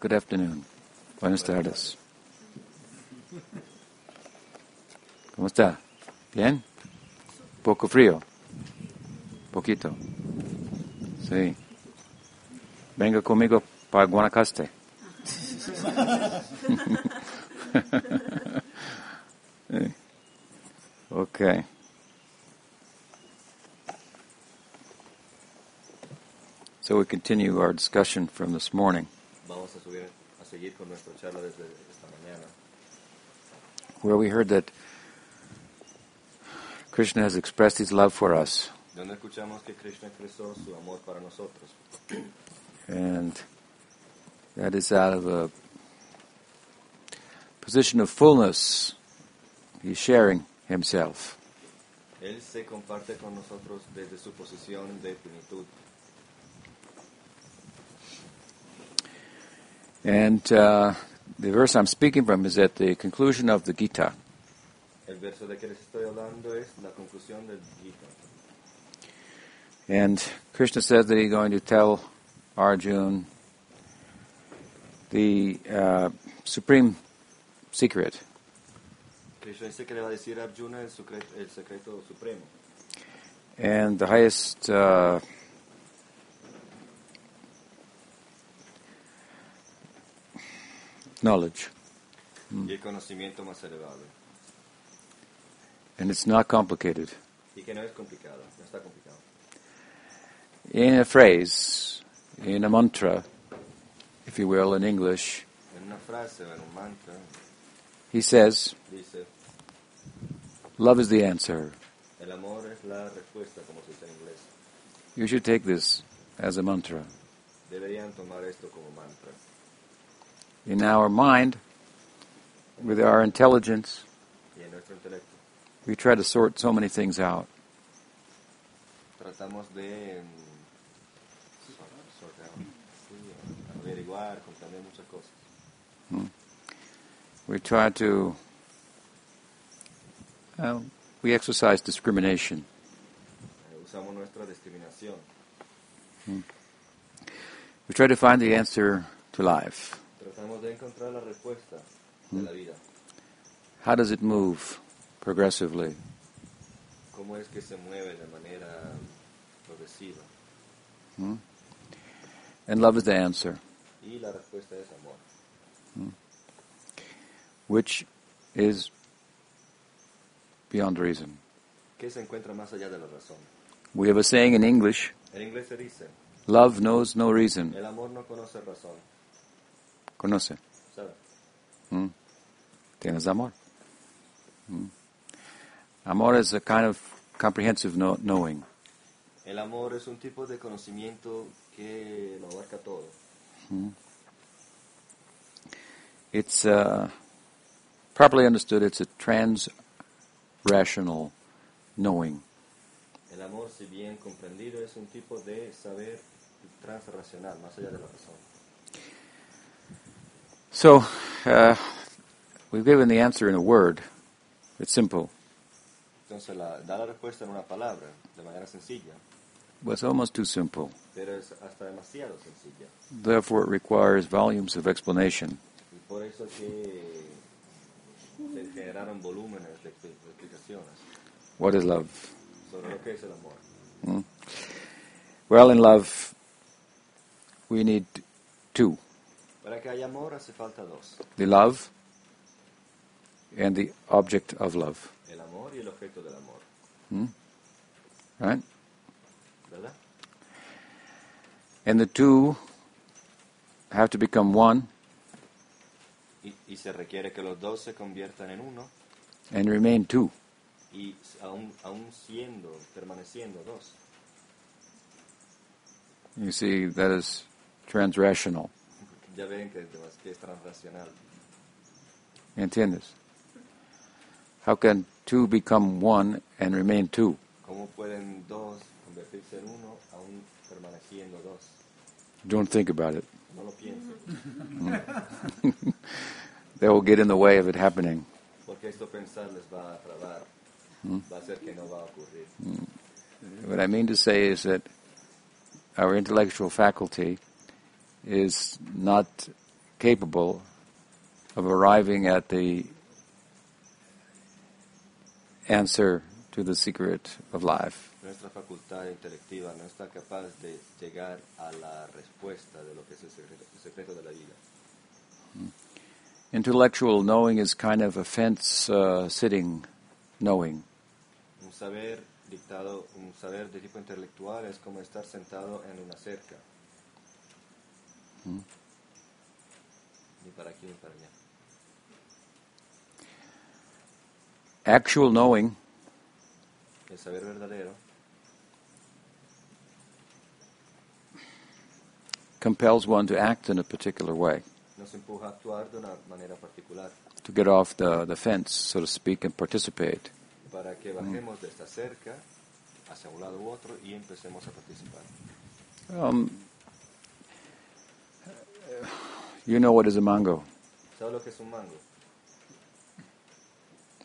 good afternoon. Buenas tardes. ¿Cómo está? ¿Bien? ¿Poco frío? Poquito. Sí. Venga conmigo para Guanacaste. Okay. So we continue our discussion from this morning. Vamos a, subir, a seguir con nuestra charla desde esta mañana, where we heard that Krishna has expressed his love for us, donde escuchamos que Krishna expresó su amor para nosotros. and that is out of a position of fullness. He's sharing himself. Él se comparte con nosotros desde su posición de plenitud. And uh, the verse I'm speaking from is at the conclusion of the Gita. El verso de que les estoy es la del Gita. And Krishna says that he's going to tell Arjun the uh, supreme secret. Krishna dice que le va a decir a Arjuna el, secreto, el secreto supremo. And the highest uh, knowledge. Hmm. Y el conocimiento más elevado. And it's not complicated. Y que no es complicado, no está complicado. In a phrase, in a mantra, if you will, in English, En una frase o en un mantra he says, dice, Love is the answer. el amor es la respuesta, como se dice en inglés. You should take this as a mantra. Deberían tomar esto como mantra. In our mind, with our intelligence, Y en nuestro intelecto we try to sort so many things out. tratamos de mm, sortear, sí, averiguar, comprender muchas cosas. We try to, uh, we exercise discrimination. Eh, usamos nuestra discriminación. We try to find the answer to life. Tratamos de encontrar la respuesta de la vida. How does it move progressively? ¿Cómo es que se mueve de manera progresiva? Hmm? And love is the answer, Y la respuesta es amor, hmm? which is beyond reason. que se encuentra más allá de la razón. We have a saying in English En inglés se dice, love knows no reason. el amor no conoce razón. Conoce. ¿sabe? Mm. Tienes amor. Mm. Amor is a kind of comprehensive know- knowing. El amor es un tipo de conocimiento que lo abarca todo. It's uh, properly understood. It's a trans-rational knowing. El amor, si bien comprendido, es un tipo de saber transracional, más allá de la razón. So, uh, we've given the answer in a word. It's simple, Entonces la, da la respuesta en una palabra, de manera sencilla, but it's almost too simple. pero es hasta demasiado sencilla. Therefore, it requires volumes of explanation. Y por eso que se generaron volúmenes de explicaciones What is love? sobre lo que es el amor. Hmm? Well, in love, we need two the love and the object of love. el amor y el objeto del amor. Hmm? Right? And the two have to become one Y, y se requiere que los dos se conviertan en uno and remain two. y aún, aún siendo, permaneciendo dos. You see, that is transrational. Ya ven que, que es transracional. ¿Entiendes? How can two become one and remain two? ¿Cómo pueden dos convertirse en uno aún permaneciendo dos? Don't think about it. No lo piensen, mm. That will get in the way of it happening. porque esto pensar les va a trabar, mm. va a hacer que no va a ocurrir. Mm. What I mean to say is that our intellectual faculty is not capable of arriving at the answer to the secret of life. Nuestra facultad intelectiva no está capaz de llegar a la respuesta de lo que es el secreto, el secreto de la vida. Intellectual knowing is kind of a fence uh, sitting knowing. Un saber dictado, un saber de tipo intelectual es como estar sentado en una cerca. Mm. Ni para aquí ni para allá. Actual knowing El saber verdadero compels one to act in a particular way, nos empuja a actuar de una manera particular to get off the, the fence, so to speak, and participate. para que bajemos de esta cerca hacia un lado u otro y empecemos a participar. Um, you know what is a mango, ¿Sabe lo que es un mango?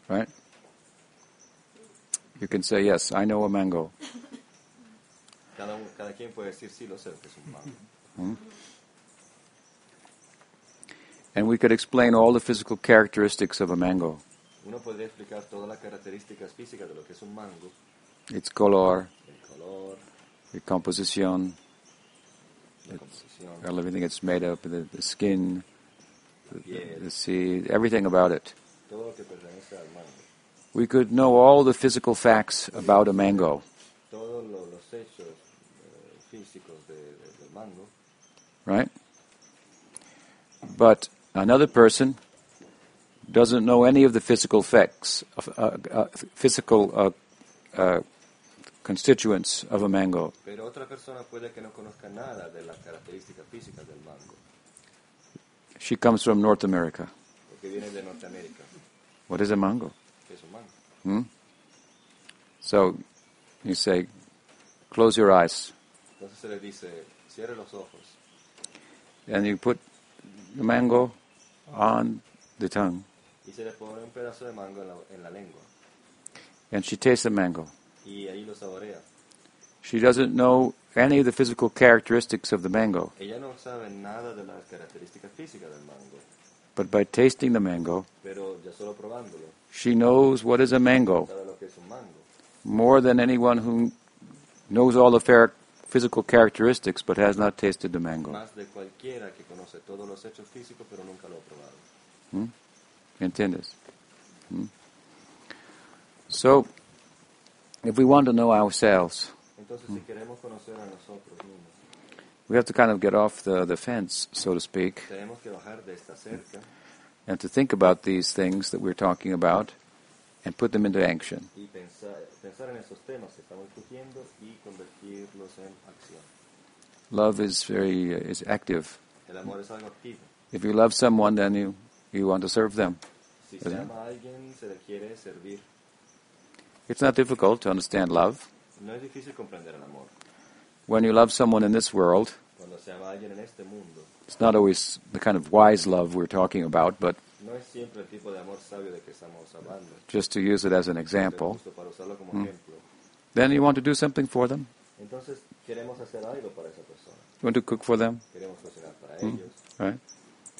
right? You can say, yes, I know a mango. Cada, cada quien puede decir sí, lo sé lo que es un mango. Hmm? And we could explain all the physical characteristics of a mango Uno podría explicar todas las características físicas de lo que es un mango, its color, el color, composition, la composición, everything it's made of, the, the skin, piel, the seed, everything about it. We could know all the physical facts about a mango, right? But another person doesn't know any of the physical facts, uh, uh, physical uh, uh, constituents of a mango. pero otra persona puede que no conozca nada de las características físicas del mango, She comes from North America. viene de Norteamérica, What is a mango? es un mango. Hmm? So you say, close your eyes, se le dice, los ojos and you put the mango on the tongue, y se le pone un pedazo de mango en la, en la lengua and she tastes the mango. Y ahí lo saborea. She doesn't know any of the physical characteristics of the mango, Ella no sabe nada de las características físicas del mango, but by tasting the mango, pero ya solo probándolo, she knows what is a mango. lo que es un mango. more than anyone who knows all the physical characteristics but has not tasted the mango. Más de cualquiera que conoce todos los hechos físicos, pero nunca lo ha probado. ¿Entiendes? Hmm? So, if we want to know ourselves, Entonces, si queremos conocer a nosotros we have to kind of get off the, the fence, so to speak, que bajar de esta cerca and to think about these things that we're talking about and put them into action. pensar, pensar en esos temas que estamos discutiendo y convertirlos en acción. Love is very uh, is active. El amor es algo. If you love someone, then you, you want to serve them. Si It's not difficult to understand love. No es difícil comprender el amor. When you love someone in this world, Cuando se ama a alguien en este mundo, It's not always the kind of wise love we're talking about, but no es siempre el tipo de amor sabio de que estamos hablando. just to use it as an example. justo para usarlo como Mm. ejemplo. Then you want to do something for them. Entonces, queremos hacer algo para esa persona. You want to cook for them, Queremos cocinar para Mm. ellos. right?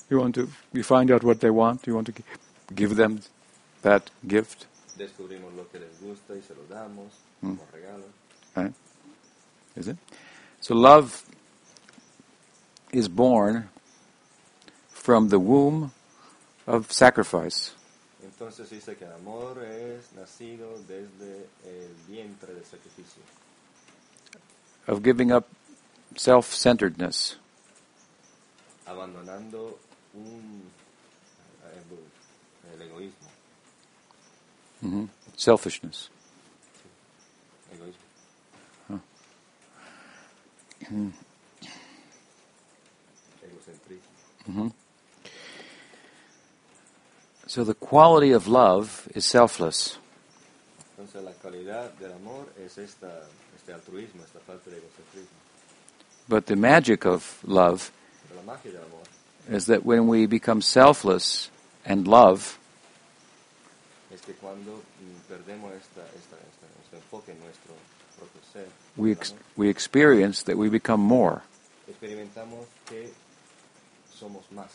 You want to you find out what they want. You want to gi- give them that gift, Descubrimos lo que les gusta y se lo damos Mm. como regalo. right? Is it? So love is born from the womb of sacrifice. Entonces dice que el amor es nacido desde el vientre del sacrificio, of giving up self-centeredness. abandonando un, el egoísmo. Hmm Selfishness. egoísmo. Egocentrismo. hmm So the quality of love is selfless. Entonces la calidad del amor es esta, este altruismo, esta falta de egocentrismo. But the magic of love la magia del amor is that when we become selfless and love, es que cuando mm, perdemos esta, esta, esta- este enfoque en nuestro propio ser, we, ex- we experience that we become more. experimentamos que somos más.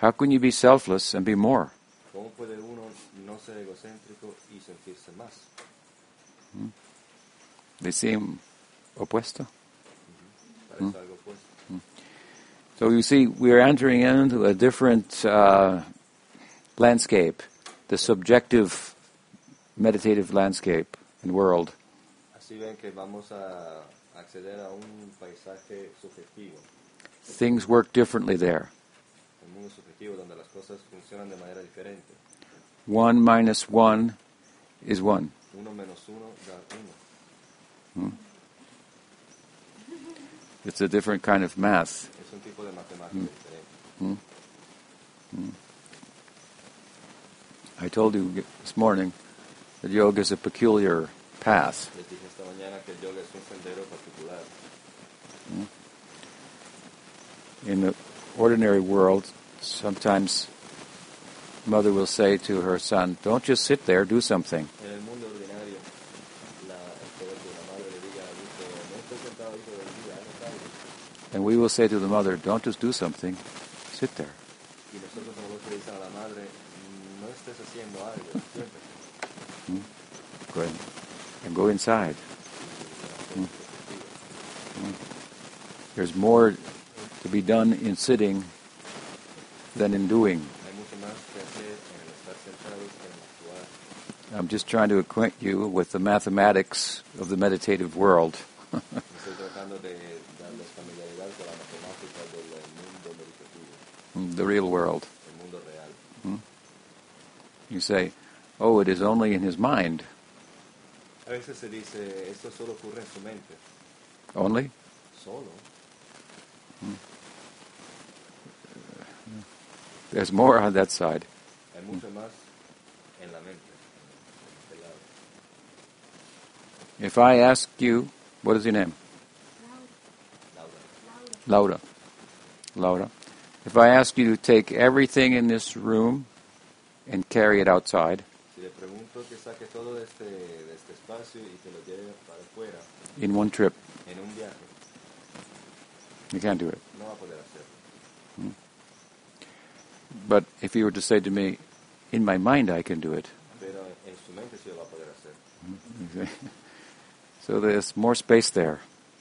How can you be selfless and be more? ¿Cómo puede uno no ser egocéntrico y sentirse más? They seem opuesto. Parece algo opuesto. So you see, we are entering into a different uh, landscape, the subjective meditative landscape and world. Así ven que vamos a acceder a un paisaje subjetivo, Things work differently there. un mundo subjetivo donde las cosas funcionan de manera diferente. One minus one is one. Uno menos uno da uno. Hmm? It's a different kind of math. Es un tipo de matemática diferente. I told you this morning that yoga is a peculiar path. Particular. In the ordinary world, sometimes mother will say to her son, Don't just sit there, do something. And we will say to the mother, Don't just do something, sit there. Estés haciendo algo, ahead. ¿Mm? And go inside. Y ¿Mm? ¿Mm? There's more to be done in sitting than in doing. Hay mucho más que hacer en el estar sentados que en actuar. I'm just trying to acquaint you with the mathematics of the meditative world. Estoy tratando de darles familiaridad con la matemática del mundo meditativo, the real world. El mundo real. You say, oh, it is only in his mind. A veces se dice, esto solo ocurre en su mente. Only? Solo. Hmm. There's more on that side. Hay mucho más en la mente. If I ask you, what is your name? Laura. Laura. Laura. If I ask you to take everything in this room and carry it outside Si le pregunto que saque todo de este, de este espacio y que lo lleve para afuera in one trip, en un viaje, you can't do it. no va a poder hacerlo. Hmm. But if you were to say to me, in my mind I can do it, Pero en su mente sí lo va a poder hacer. Hmm. so there's more space there,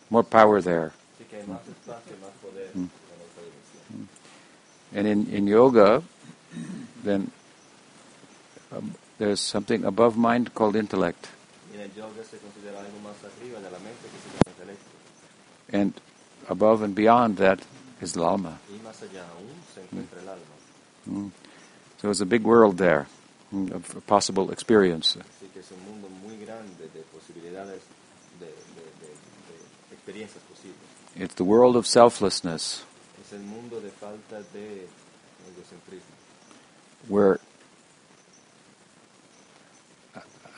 more power there. Así que hay más espacio, más poder hmm. en otra dimensión. And in, in yoga, then um, there's something above mind called intellect. Y en el yoga se considera algo más arriba de la mente que se llama intelecto. And above and beyond that is the alma. Y más allá aún se encuentra el alma. So it's a big world there mm, of possible experience. It's the world of selflessness, Es el mundo de falta de egocentrismo, where,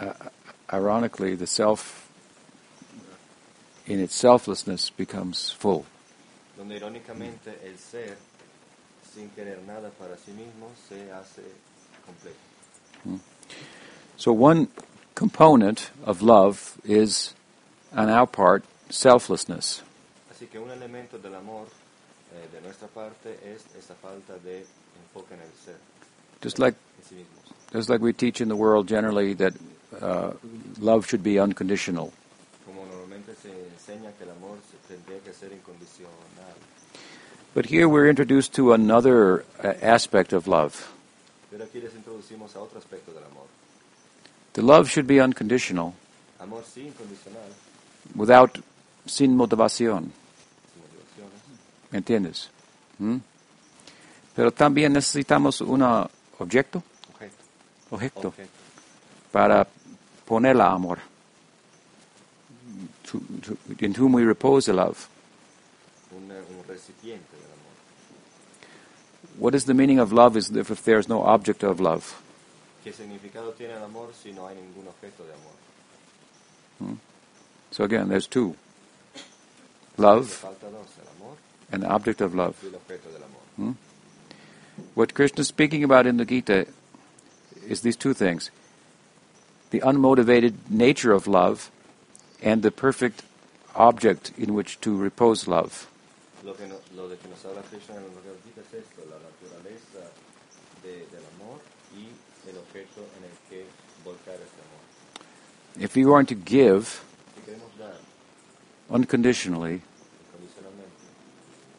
uh, ironically, the self, in its selflessness, becomes full. donde irónicamente el ser, sin querer nada para sí mismo, se hace completo. So one component of love is, on our part, selflessness. Así que un elemento del amor eh, de nuestra parte es esa falta de enfoque en el ser, Just like, en sí mismos. just like we teach in the world generally that uh, love should be unconditional. Como normalmente se enseña que el amor se tendría que ser incondicional. But here we're introduced to another uh, aspect of love. Pero aquí les introducimos a otro aspecto del amor. The love should be unconditional, Amor sí incondicional, without sin motivación. motivaciones. ¿Me entiendes? ¿Mm? Pero también necesitamos un Objeto. objeto Objeto. para ponerla amor, to, to, in whom we repose the love. Un, un recipiente del amor. What is the meaning of love is if, if there's no object of love? ¿Qué significado tiene el amor si no hay ningún objeto de amor? Hmm? So again, there's two. Love falta dos, el amor and the object of love. y el objeto del amor. Hmm? What Krishna is speaking about in the Gita is these two things the unmotivated nature of love and the perfect object in which to repose love. Lo, que no- lo de que nos habla Krishna en el Bhagavad Gita es esto, la naturaleza de- del amor y el objeto en el que volcar este amor. If you're to give Si queremos dar unconditionally,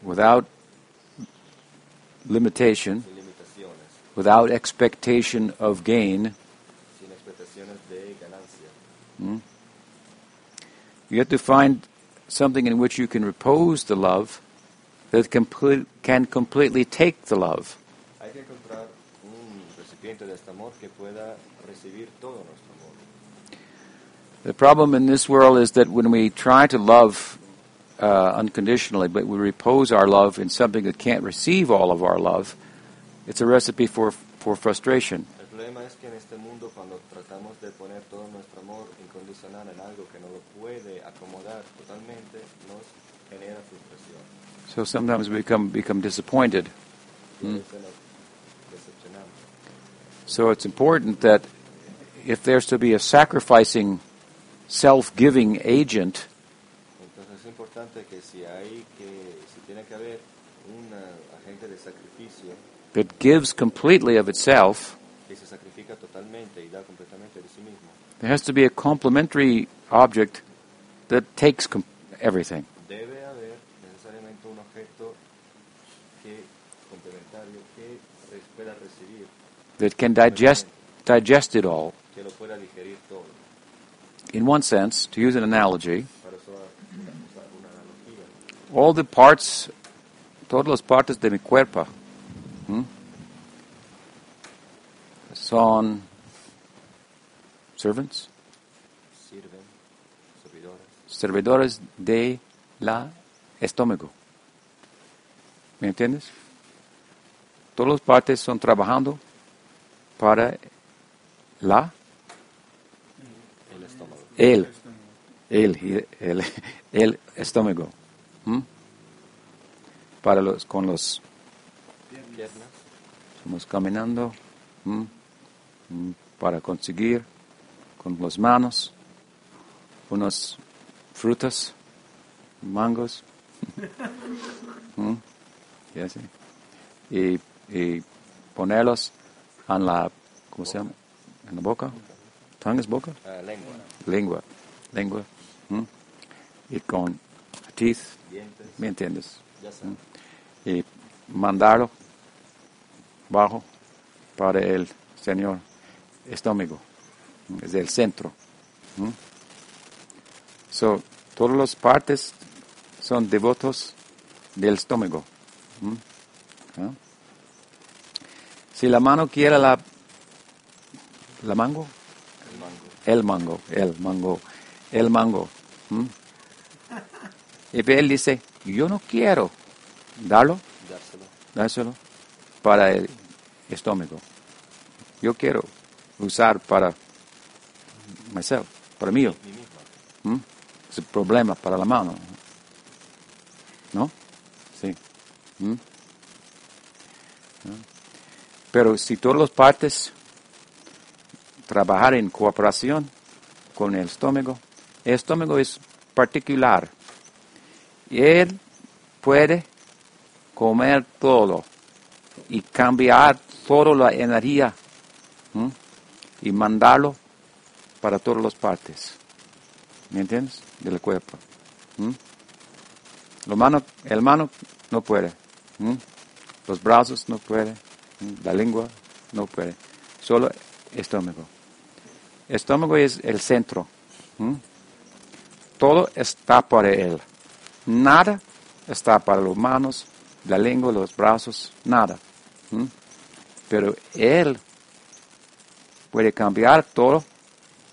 without limitation, without expectation of gain, sin expectaciones de ganancia, you have to find something in which you can repose the love that complete, can completely take the love. hay que encontrar un recipiente de este amor que pueda recibir todo nuestro amor. The problem in this world is that when we try to love uh, unconditionally, but we repose our love in something that can't receive all of our love, it's a recipe for, for frustration. Problema es que en este mundo cuando tratamos de poner todo nuestro amor incondicional en algo que no lo puede acomodar totalmente, nos genera frustración. So sometimes we become, become disappointed. Y hmm. a veces nos decepcionamos. So it's important that if there's to be a sacrificing, self-giving agent, Entonces es importante que si hay que, si tiene que haber un agente de sacrificio that gives completely of itself, there has to be a complementary object that takes com- everything. debe haber necesariamente un objeto que complementario que res- pueda recibir, that can digest digest it all. que lo pueda digerir todo. In one sense, to use an analogy, Para usar usar all the parts, todas las partes de mi cuerpo, ¿m? Son servants, sirven, servidores, servidores de la estómago. ¿Me entiendes? Todas las partes son trabajando para la el estómago, el el el, el estómago. ¿m? Para los con los piernas, Estamos caminando ¿m? Para conseguir con las manos unas frutas, mangos, ¿m? y así. Y, y ponerlos en la, ¿cómo se llama? En la boca. ¿Tongue es boca? ah, lengua, Lengua. Lengua. ¿m? Y con teeth, dientes, ¿me entiendes? ya saben. y mandarlo bajo para el Señor estómago, es el centro. ¿Mm? So, todas las partes son devotos del estómago. ¿Mm? ¿Ah? Si la mano quiere la, la mango, El mango, el mango, el mango, el mango. ¿Mm? Y él dice, yo no quiero darlo, dárselo, dárselo para el estómago. Yo quiero usar para myself, para mí. ¿Mm? Es el problema para la mano. ¿No? Sí. ¿Mm? Pero si todas las partes trabajar en cooperación con el estómago, el estómago es particular. Y él puede comer todo y cambiar toda la energía ¿m? Y mandarlo para todas las partes. ¿Me entiendes? Del cuerpo. ¿m? Lo mano, el mano no puede. ¿m? Los brazos no puede. ¿m? La lengua no puede. Solo estómago. Estómago es el centro. Todo está para él. Nada está para las manos, la lengua, los brazos, nada. Pero él puede cambiar todo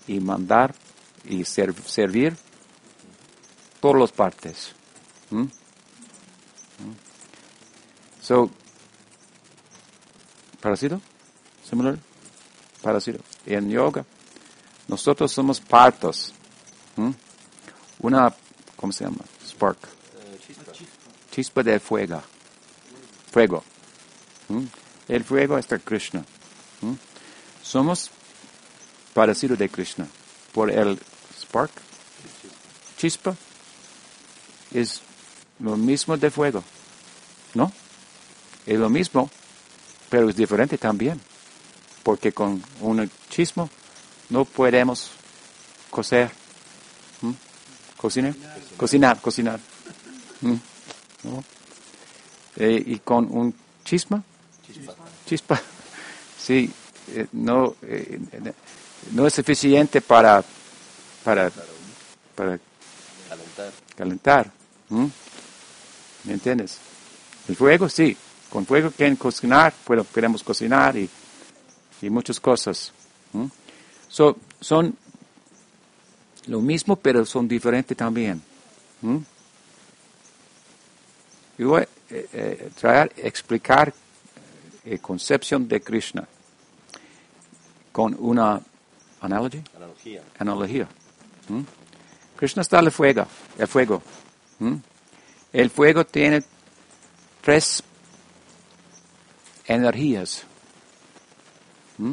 y mandar y ser- servir todas las partes. ¿m? ¿m? So, parecido, similar, parecido. En yoga, nosotros somos partos. ¿m? Una, ¿cómo se llama? Spark chispa. de fuego. Fuego. ¿Mm? El fuego está Krishna. Somos parecidos de Krishna. Por el spark, chispa, es lo mismo de fuego, ¿no? Es lo mismo, pero es diferente también, porque con un chismo no podemos coser, cocinar, cocinar, cocinar. Eh, y con un chisma, Chispa. chispa, sí, eh, no, eh, no es suficiente para, para, para Calentar. ¿Me entiendes? El fuego, sí. Con fuego quieren cocinar, queremos cocinar y, y muchas cosas. So, son lo mismo, pero son diferentes también. ¿m? Y voy a eh, eh, traer, explicar la concepción de Krishna con una analogy Analogía. analogía. ¿Mm? Krishna está el fuego, el fuego. ¿Mm? El fuego tiene tres energías. ¿Mm?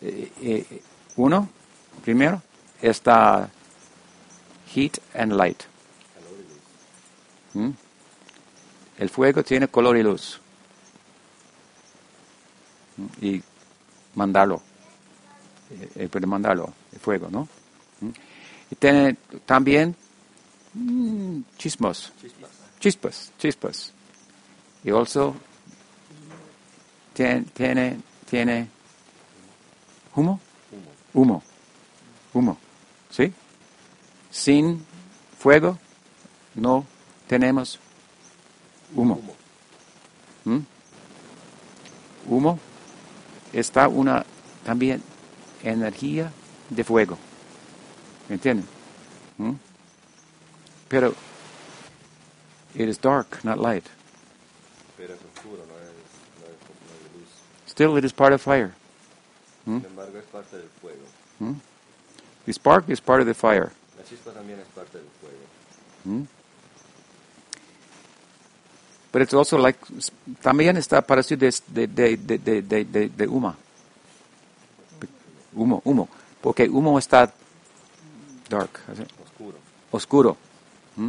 Eh, eh, uno, primero, está heat and light. ¿Mm? El fuego tiene color y luz. ¿Mm? Y mandarlo. Eh, eh, puede mandarlo, el fuego, ¿no? ¿Mm? Y tiene también mm, chismos, Chispas. chispas. Y also tiene, tiene, tiene humo, Humo. humo, ¿sí? Sin fuego no tenemos humo. Humo. ¿Mm? Humo está una también energía de fuego. ¿Me entienden? ¿Mm? Pero it is dark, not light. Pero es oscuro, no es, no es, no es luz. Still, it is part of fire. ¿Mm? Sin embargo, es parte del fuego. ¿Mm? The spark is part of the fire. La chispa también es parte del fuego. ¿Mm? But it's also like, también está parecido de, de, de, de, de, de, de, de humo. Humo, humo. Porque humo está dark. Oscuro. oscuro. ¿Mm?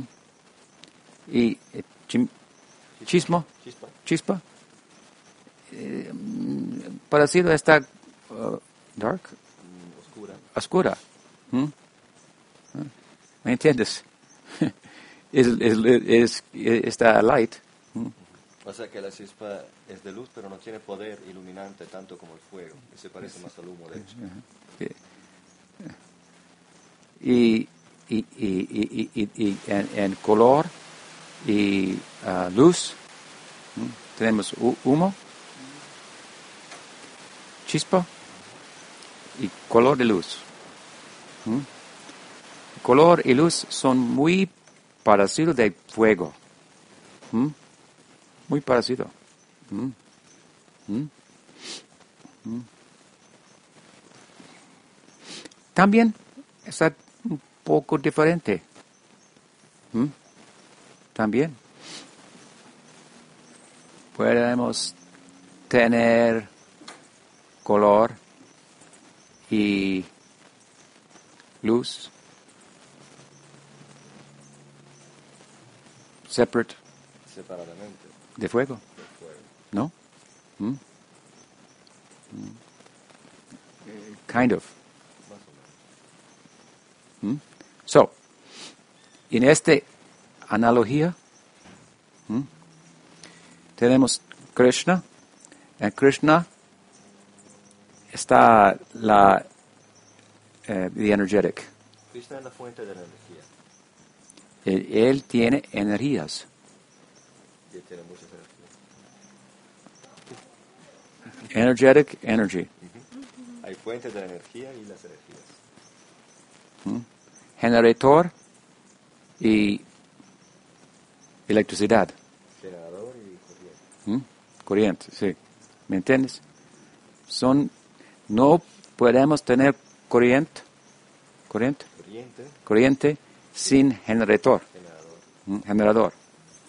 Y eh, chim- chismo, Chispa. chispa, eh, parecido está uh, dark, oscura. oscura. ¿Mm? ¿Me entiendes? es, es, es- está light. ¿Mm? O sea que la chispa es de luz, pero no tiene poder iluminante tanto como el fuego. Y se parece más al humo, de hecho. Sí. Y, y, y, y, en, en color y ah, luz tenemos hu- humo, chispa y color de luz. Color y luz son muy parecidos de fuego. Muy parecido. ¿m? ¿m? ¿m? también está un poco diferente. ¿Mm? También podemos tener color y luz separate Separadamente de fuego. ¿no? ¿Mm? Mm. Kind of. ¿Mm? So, en esta analogía ¿m? tenemos Krishna. En Krishna está la eh, the energetic. Krishna es la fuente de la energía. Él, él tiene energías. Tiene muchas energías. Energetic energy. Hay fuentes de la energía y las energías. Generator y electricidad. Generador y corriente. ¿Mm? Corriente, sí. ¿Me entiendes? Son, no podemos tener corriente, corriente, Corriente, corriente sin generator, generador. generador.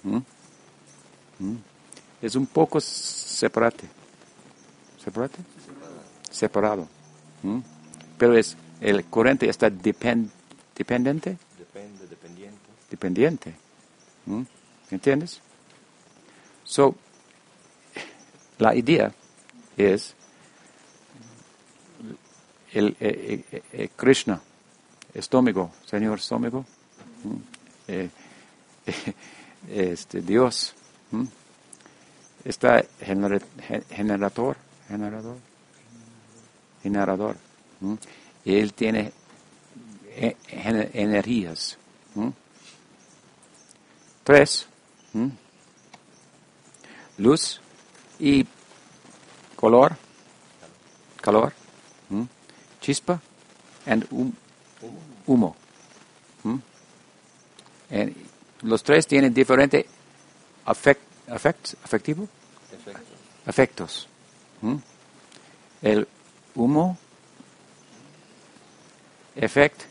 ¿Mm? ¿Mm? Es un poco separate. ¿Separate? Separado. ¿Mm? Pero es, el corriente está depend, dependiente, Depende, dependiente. dependiente. ¿Mm? ¿Entiendes? So, la idea es el, eh, eh, eh, Krishna, estómago, Señor estómago, eh, este, Dios, está gener, generador, generador, generador. Y él tiene energías. Tres, luz y color, calor, chispa and humo. And los tres tienen diferentes afect, affects, afectivo? efectos. ¿Mm? El humo effect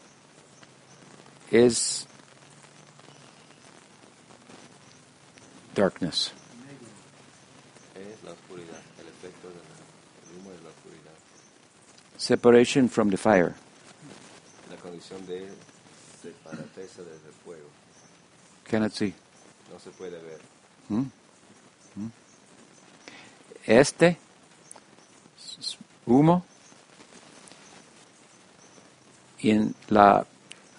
is darkness. Es la oscuridad. El efecto del humo es la oscuridad. Separation from the fire. La condición de separateza desde el fuego. Cannot see. ¿Mm? ¿Mm? Este humo en la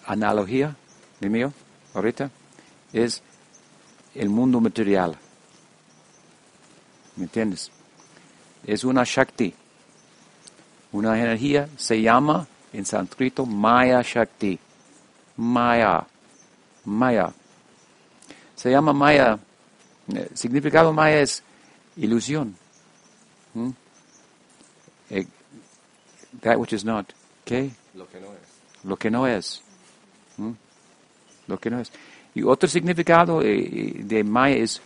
analogía de mío ahorita es el mundo material. ¿Me entiendes? Es una Shakti. Una energía se llama en sánscrito Maya Shakti. Maya. Maya. Se llama Maya. El significado Maya es ilusión. ¿Mm? Eh, that which is not. ¿Qué? Lo que no es. Lo que no es. ¿Mm? Lo que no es. Y otro significado eh, de Maya es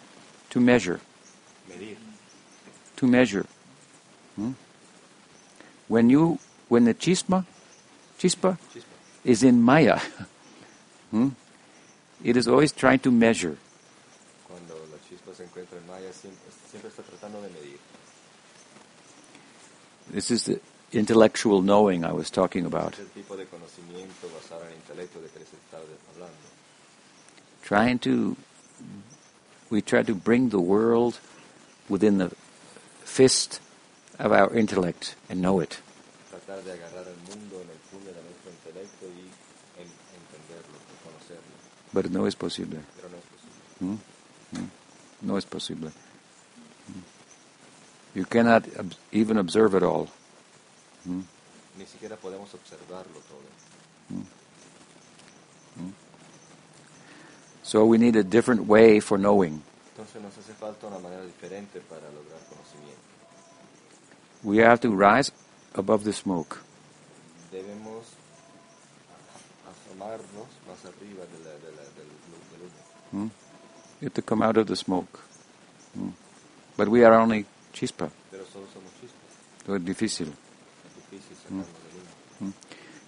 to measure. Medir. To measure. ¿Mm? When you, when the chispa, chispa, Chispa. is in Maya, it is always trying to measure. Cuando la chispa se encuentra en Maya, siempre, siempre está tratando de medir. This is the intellectual knowing I was talking about. Es el tipo de conocimiento basado en el intelecto de que les estaba hablando. Trying to, we try to bring the world within the fist of our intellect and know it. Tratar de agarrar el mundo en el puño de nuestro intelecto y entenderlo, conocerlo. But no es posible. Pero no mm? Mm. ¿Mm? ¿Mm? No es posible. ¿Mm? You cannot ob- even observe it all. ¿Mm? Ni siquiera podemos observarlo todo. So we need a different way for knowing. Entonces nos hace falta una manera diferente para lograr conocimiento. We have to rise above the smoke. Debemos asomarnos más arriba de la, de la- del, del humo. ¿Mm? You have to come out of the smoke. ¿Mm? But we are only chispa. Pero solo somos chispas. So it's difícil. Es difícil sacarnos del humo.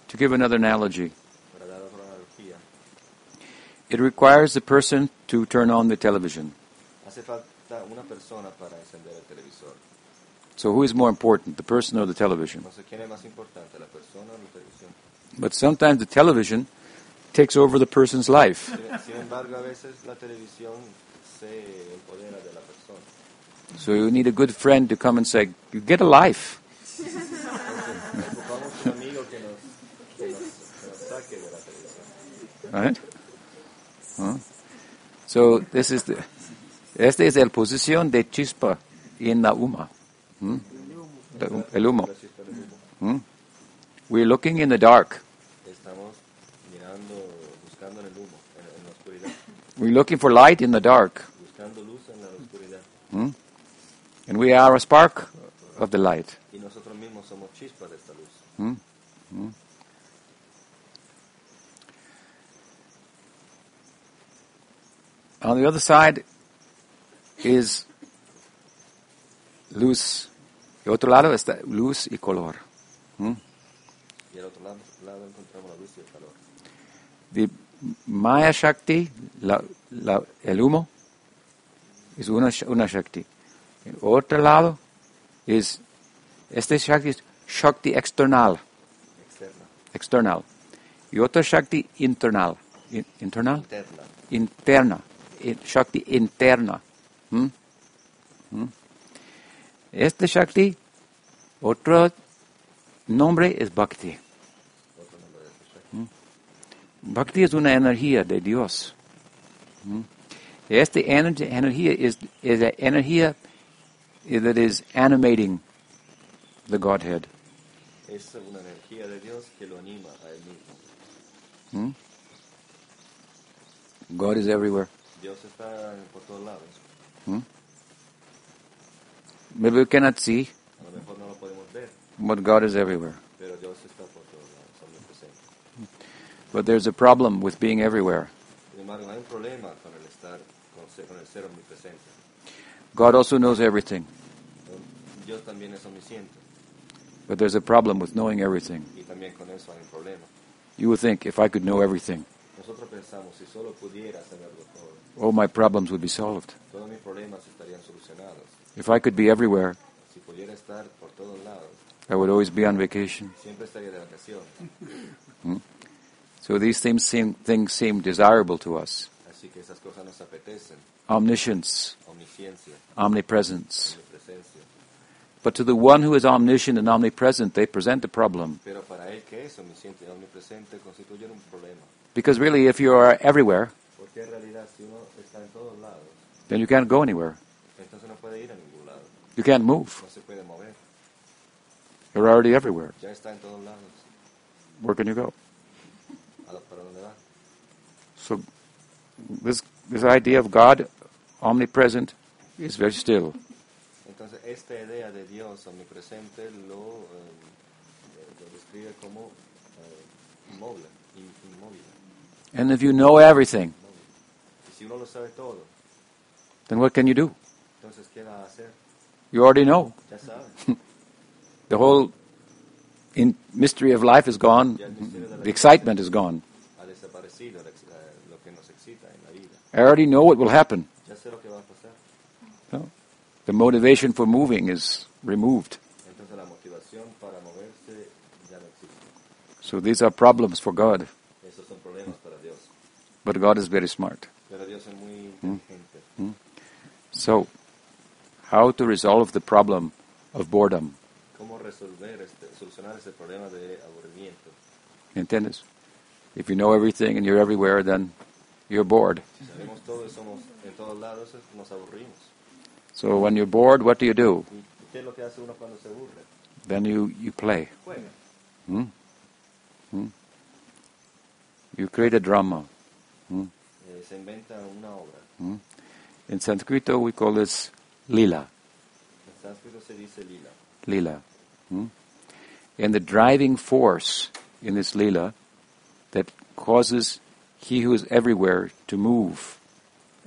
To give another analogy, Para dar otra analogía, it requires the person to turn on the television. hace falta una persona para encender el televisor. So who is more important, the person or the television? No sé quién es más importante, la persona o la televisión. But sometimes the television takes over the person's life. Sin, sin embargo, a veces la televisión se empodera de la persona. So you need a good friend to come and say, "You get a life." Right? Huh? So this is the, esta es la posición de chispa en la uma. ¿Mm? La El humo. La chispa del humo. ¿Mm? We're looking in the dark. Estamos mirando, buscando en el humo, en, en la oscuridad, We're looking for light in the dark. buscando luz en la oscuridad. ¿Mm? And we are a spark of the light. Y nosotros mismos somos chispas de esta luz. ¿Mm? ¿Mm? On the other side is luz. Y otro lado está luz y color. ¿Mm? Y al otro lado, lado encontramos la luz y el calor. The Maya Shakti, la, la- el humo, es una, sh- una Shakti. El otro lado es, este Shakti es Shakti external, Externa, external. Y otra Shakti internal, in- internal, interna, interna, in- Shakti interna. ¿Mm? ¿Mm? Este Shakti, otro nombre es Bhakti. Bhakti es una energía de Dios. Esta ener- energía es, es la energía that is animating the Godhead. Es una energía de Dios que lo anima a él mismo. ¿Mm? God is everywhere. Dios está por todos lados. ¿Mm? Maybe we cannot see, A lo mejor no lo podemos ver, but God is everywhere. pero Dios está por todos lados, omnipresente. But there's a problem with being everywhere. Sin embargo, hay un problema con el estar, con, ser, con el ser omnipresente. God also knows everything, Dios también es omnisciente but there's a problem with knowing everything. y también con eso hay un problema. You would think, if I could know everything, Nosotros pensamos, si solo pudiera saberlo todo, all my problems would be solved. todos mis problemas estarían solucionados. If I could be everywhere, Si pudiera estar por todos lados, I would always be on vacation. siempre estaría de vacaciones. Hmm? So these things seem, things seem desirable to us. Así que esas cosas nos Omniscience. omnipresence. But to the one who is omniscient and omnipresent, they present a problem. Pero para él que es y un. Because really, if you are everywhere, en realidad si uno está en todos lados, then you can't go anywhere. no puede ir a lado. You can't move. No se puede mover. You're already everywhere. Ya está en todos lados. Where can you go? ¿A la- ¿Para dónde va? So this this idea of God omnipresent is very still. Entonces, esta idea de Dios omnipresente lo, eh, lo describe como eh, inmóvil, inmóvil. And if you know everything, si uno lo sabe todo, then what can you do? entonces, ¿qué va a hacer? You already know. The whole in mystery of life is gone. Ya el misterio de la The excitement is gone. ha desaparecido el ex- eh, lo que nos excita en la vida. I already know what will happen. Ya sé lo que va a pasar. No? The motivation for moving is removed. Entonces, la motivación para moverse ya no existe. So these are problems for God. Esos son problemas para Dios. But God is very smart. Pero Dios es muy hmm. inteligente. Hmm. So, how to resolve the problem of boredom? ¿Cómo resolver, este, solucionar ese problema de aburrimiento? ¿Entiendes? If you know everything and you're everywhere, then you're bored. Si sabemos todo y somos en todos lados, es- nos aburrimos. So when you're bored, what do you do? ¿Y qué es lo que hace uno cuando se aburre? Then you, you play. Hmm? Hmm? You create a drama. Hmm? Eh, se inventa una obra. Hmm? In Sanskrit, we call this lila. En sánscrito se dice lila. Lila. Hmm? And the driving force in this lila that causes he who is everywhere to move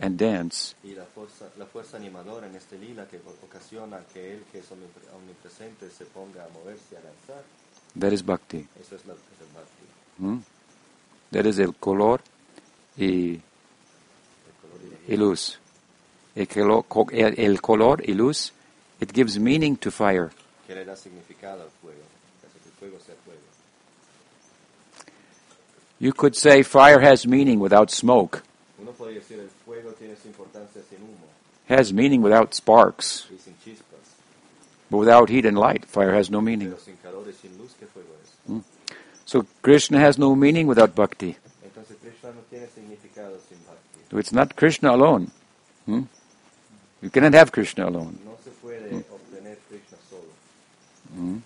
and dance Y la fuerza, la fuerza animadora en este lila que ocasiona que él, que es omnipresente, se ponga a moverse, a lanzar, that is bhakti. eso es, la, es bhakti, Hmm? That is el color y, el color y y luz. El, colo- co- el- el color y luz, it gives meaning to fire. que le da significado al fuego, hace que el fuego sea fuego. You could say fire has meaning without smoke, Uno decir el fuego tiene su sin humo has meaning without sparks, y sin chispas, but without heat and light, fire has no meaning. pero sin calor y sin luz, ¿qué fuego es? So Krishna has no meaning without bhakti. Entonces no tiene sin bhakti. So it's not Krishna alone. Hmm? You cannot have Krishna alone. No se puede obtener Krishna solo.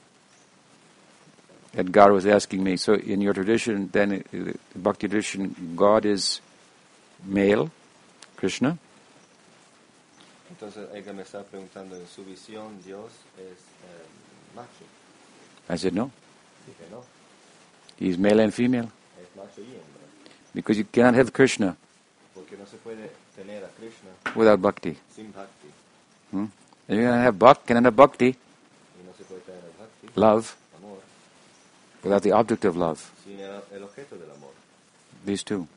Edgar was asking me, so in your tradition, then, uh, the bhakti tradition, God is male, Krishna, Entonces ella me está preguntando, en su visión Dios es eh, macho. I said, no. Dije, no, He's male and female. es macho y hembra. Because you cannot have Krishna Porque no se puede tener a Krishna without bhakti. sin bhakti. Hmm? And you cannot have bhakti, cannot have bhakti, Y no se puede tener a bhakti, love, without the object of love. sin el, el objeto del amor. These two.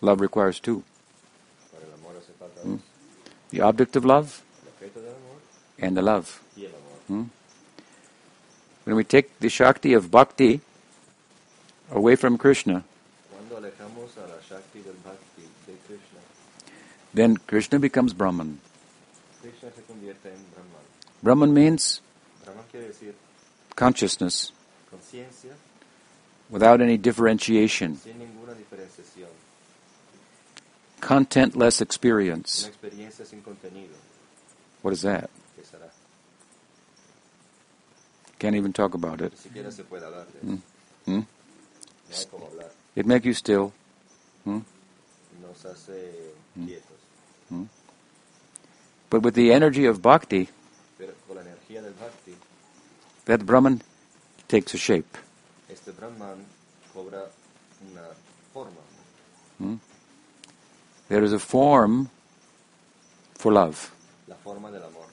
Love requires two. para el amor hace falta dos. The object of love El objeto del amor and the love. Hmm? When we take the Shakti of bhakti away from Krishna, Cuando alejamos a la Shakti del Bhakti de Krishna, then Krishna becomes Brahman. Krishna se convierte en Brahman. Brahman means Brahman quiere decir consciousness without any differentiation, sin ninguna diferenciación, contentless experience. experiencia sin contenido. What is that? Can't even talk about it. Ni siquiera se puede hablar de eso. Mm. Hmm? No hay como hablar. It makes you still. Hmm? Nos. But with the energy of bhakti, Pero con la energía del bhakti, that Brahman takes a shape. este Brahman cobra una forma. There is a form for love. La forma del amor.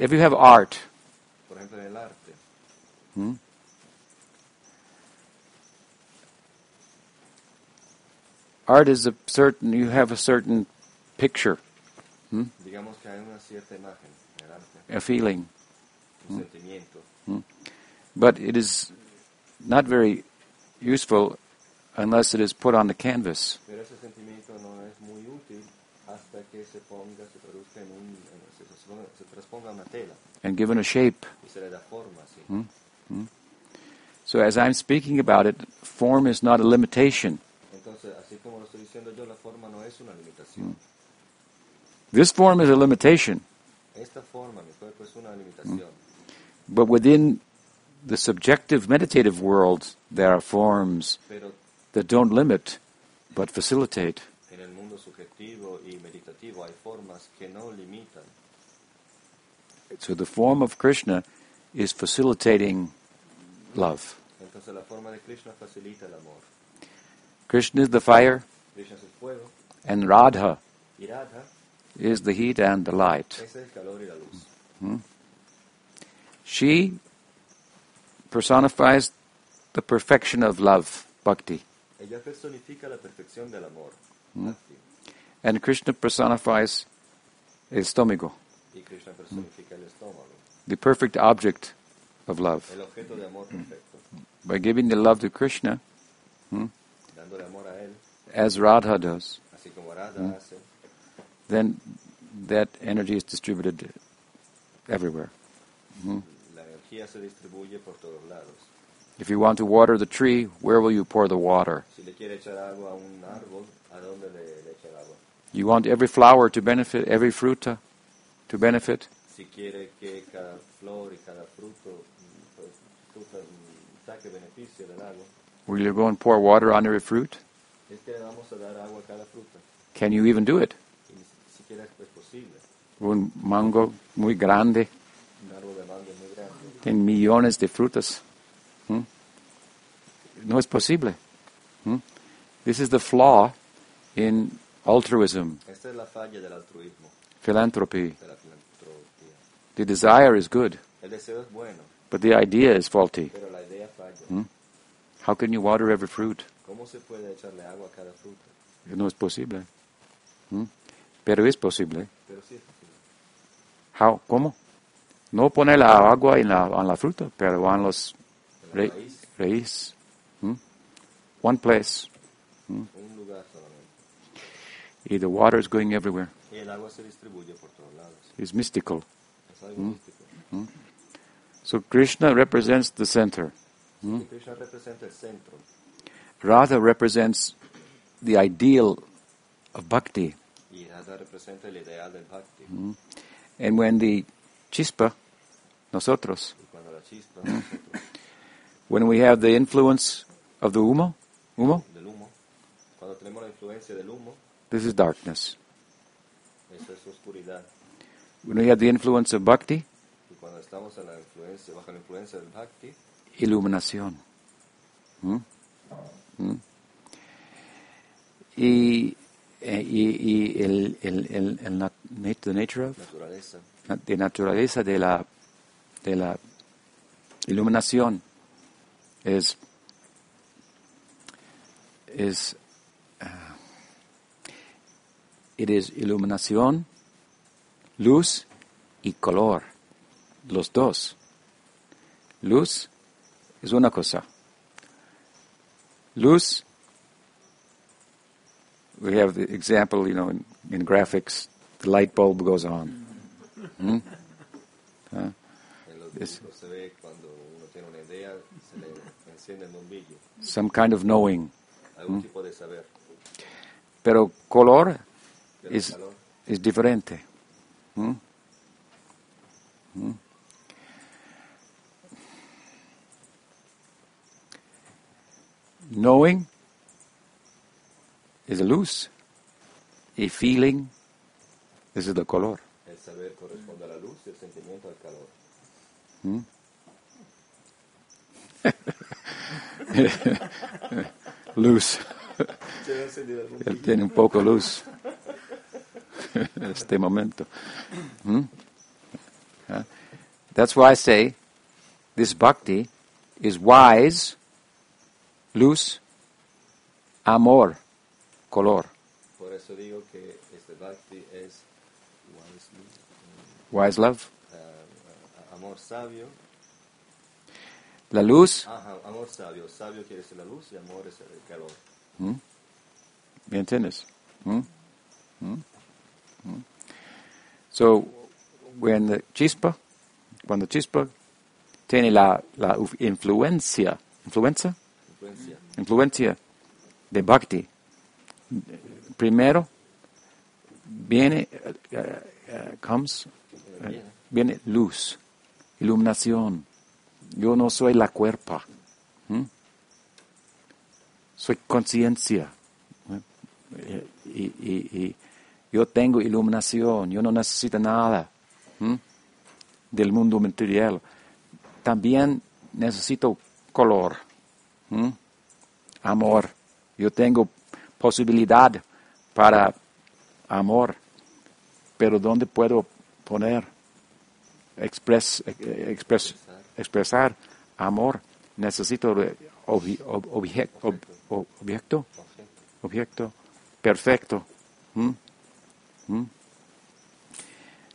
If you have art, Por ejemplo, el arte. hmm, art is a certain, you have a certain picture, Digamos que hay una imagen el arte, a feeling, Mm. un mm. but it is not very useful unless it is put on the canvas. Pero ese sentimiento no es muy útil hasta que se ponga, se traduzca en un, en- se, se ponga- se transponga en una tela and given a shape. y se le da forma así. Mm. So as I'm speaking about it, form is not a limitation. Entonces, así como lo estoy diciendo yo, la forma no es una limitación. This form is a limitation, Esta forma, mi cuerpo, es una limitación. But within the subjective meditative world, there are forms that don't limit, but facilitate. en el mundo subjetivo y meditativo hay formas que no limitan. So the form of Krishna is facilitating love. Entonces, la forma de Krishna facilita el amor. Krishna is the fire, Krishna es el fuego and Radha is the heat and the light. es el calor y la luz. She personifies the perfection of love, bhakti, Ella personifica la perfección del amor. Hmm? Bhakti. and Krishna personifies el estómago, Y Krishna personifica el estómago. the perfect object of love. El objeto de amor perfecto. Hmm. By giving the love to Krishna, hmm, a él, as Radha does, así como Radha hace, then that energy is distributed everywhere. la If you want to water the tree, where will you pour the water? Si le quiere echar agua a un árbol, ¿a dónde le, le echa el agua? You want every flower to benefit, every fruit to benefit. Si quiere que cada flor y cada fruto pues, fruta, saque beneficio del agua, Will you go and pour water on every fruit? es que le vamos a dar agua a cada fruta. Can you even do it? Y ni siquiera es pues, posible. Un mango muy grande Un árbol de mango muy grande. En millones de frutas. ¿Mm? No es posible. ¿Mm? This is the flaw in altruism, Esta es la falla del altruismo, philanthropy. de la filantropía. The desire is good, El deseo es bueno, but the idea is faulty. pero la idea falla. Mm. How can you water every fruit? ¿Cómo se puede echarle agua a cada fruta? No es posible. Pero es posible. Pero sí es posible. How? ¿Cómo? No poner la agua en la, en la fruta, pero en los Re- raíz. One place. un lugar solamente. Y the water is going everywhere. Y el agua se distribuye por todos lados. It's mystical. Es algo místico. So Krishna represents the center. Krishna representa el centro. Radha represents the ideal of bhakti. Y Radha representa el ideal del bhakti. And when the chispa, nosotros, when we have the influence of the humo, humo, del humo, cuando tenemos la influencia del humo, this is darkness. eso es oscuridad. When we have the influence of bhakti, Y cuando estamos en la influencia, bajo la influencia del bhakti, iluminación. ¿Mm? ¿Mm? Y, eh, y, y el, el, el, el nat- the nature of, naturaleza, na- de naturaleza de la, de la iluminación es, es ah, it is iluminación, luz y color, los dos. Luz es una cosa. Luz we have the example, you know, in, in graphics, the light bulb goes on. Hmm? En los Es- dibujos se ve cuando uno tiene una idea, se le enciende el bombillo. Some kind of knowing. Algún tipo de saber. Pero color is, is diferente. Hmm? Hmm? Knowing is a luz. Y feeling is the color. El saber corresponde a la luz y el sentimiento al calor. Hmm? luz. ¿Se ha encendido algún Él tiene un poco luz en este momento. Hmm? Yeah. That's why I say this bhakti is wise, luz, amor, color. Por eso digo que este bhakti es wisely, Wise love. Amor sabio. La luz, Ajá, amor sabio. Sabio quiere decir la luz y amor es el calor. ¿me entiendes? Hmm? Hmm? Hmm? So, when the chispa, cuando chispa tiene la, la influencia, influencia, Influencia. influencia de Bhakti. Primero viene, eh, eh, comes, eh, viene luz, iluminación. Yo no soy la cuerpa. Soy conciencia. Y, yo tengo iluminación. Yo no necesito nada del mundo material. También necesito color. amor. Yo tengo posibilidad para amor, pero ¿dónde puedo poner, expres, eh, expres- expresar amor? Necesito obje- ob- obje- ob- ob- objeto, objeto perfecto. ¿Mm? ¿Mm?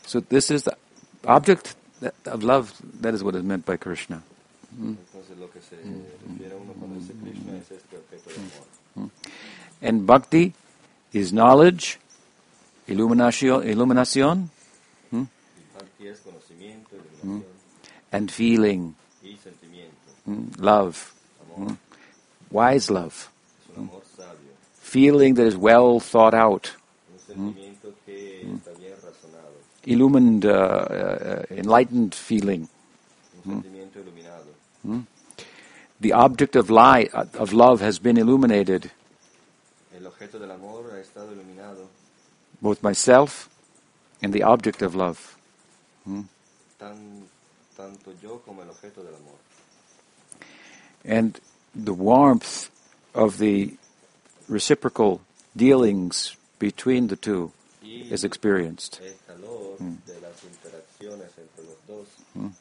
So this is the object that- of love. That is what is meant by Krishna. Entonces lo que se refiere a uno cuando dice Krishna es este objeto de amor. And bhakti is knowledge, illumination, illumination Iluminación and feeling, mm, love, Amor wise love, sabio. feeling that is well thought out, bien razonado. illumined, uh, uh, enlightened feeling. The object of light, uh, of love has been illuminated, both myself and the object of love. Tan, And the warmth of the reciprocal dealings between the two is experienced. el calor de las interacciones entre los dos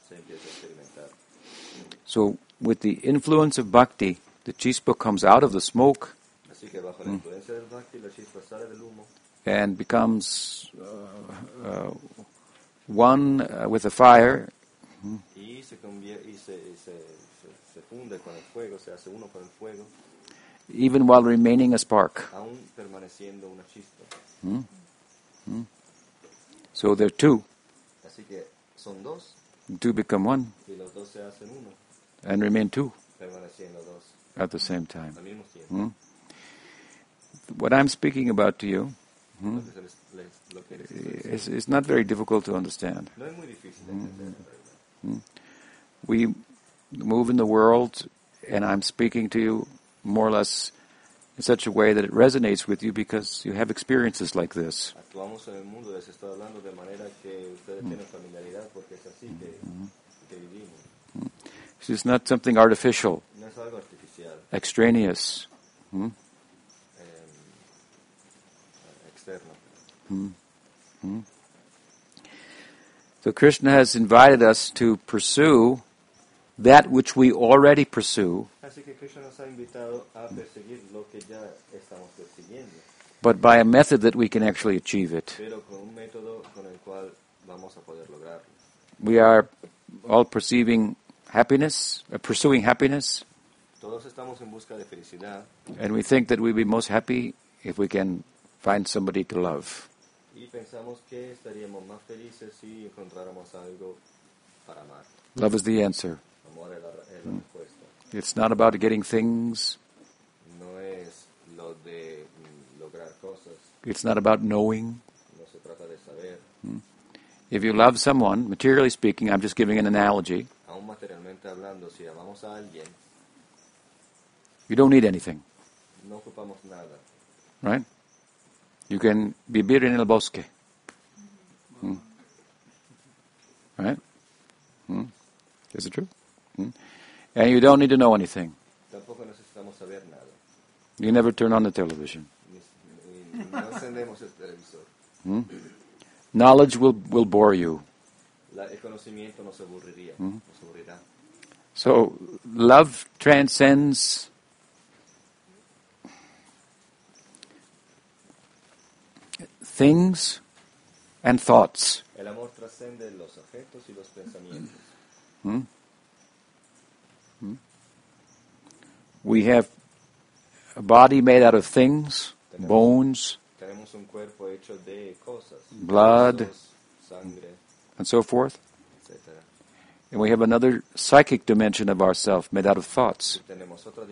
se empieza a experimentar. So, with the influence of bhakti, the chispa comes out of the smoke Así que bajo la del bhakti, la sale del humo. and becomes uh, uh, one uh, with the fire, y se convierte y se, y se, se, funde con el fuego, se hace uno con el fuego, even while remaining a spark. aún permaneciendo una chispa. Mm. Mm. So there are two. Así que son dos Two become one y los dos se hacen uno, and remain two permaneciendo dos at the same time. al mismo tiempo. Mm. What I'm speaking about to you Lo que se les- les- lo que les eh, estoy diciendo is, is not very difficult to understand. no es muy difícil de entender, en realidad. We move in the world, and I'm speaking to you more or less in such a way that it resonates with you because you have experiences like this. Actuamos en el mundo, les estoy hablando de manera que ustedes tienen familiaridad porque es así que, que vivimos. This is not something artificial, No es algo artificial, extraneous. Hmm? eh, externo. So Krishna has invited us to pursue that which we already pursue, Así que Krishna nos ha invitado a perseguir lo que ya estamos persiguiendo, but by a method that we can actually achieve it. pero con un método con el cual vamos a poder lograrlo. We are all perceiving happiness, uh, pursuing happiness, Todos estamos en busca de felicidad and we think that we'd be most happy if we can find somebody to love. Y pensamos que estaríamos más felices si encontráramos algo para amar. Love is the answer. Amor es la, es la respuesta. It's not about getting things. No es lo de mm, lograr cosas, It's not about knowing. no se trata de saber. If you love someone, materially speaking, I'm just giving an analogy, Aún materialmente hablando, si amamos a alguien, you don't need anything, no ocupamos nada. right? You can vivir en el bosque. Hmm. Right? Hmm. Is it true? Hmm. And you don't need to know anything. Tampoco necesitamos saber nada. You never turn on the television. Ni- ni- no encendemos el televisor. Hmm. Knowledge will, will bore you. La- el conocimiento nos aburriría, nos aburrirá. So love transcends things and thoughts. El amor trascende los objetos y los pensamientos. Hmm? Hmm? We have a body made out of things, bones, Tenemos un cuerpo hecho de cosas, Blood. sangre, and so forth. etc. And we have another psychic dimension of ourself made out of thoughts. Y tenemos otra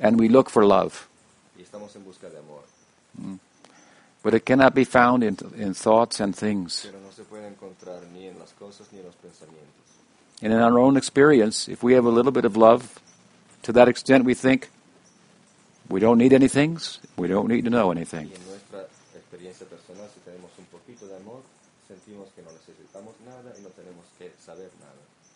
And we look for love. Y en busca de amor. Mm. But it cannot be found in, in thoughts and things. Pero no se puede ni en las cosas ni en los. And in our own experience, if we have a little bit of love, to that extent we think we don't need anything, we don't need to know anything.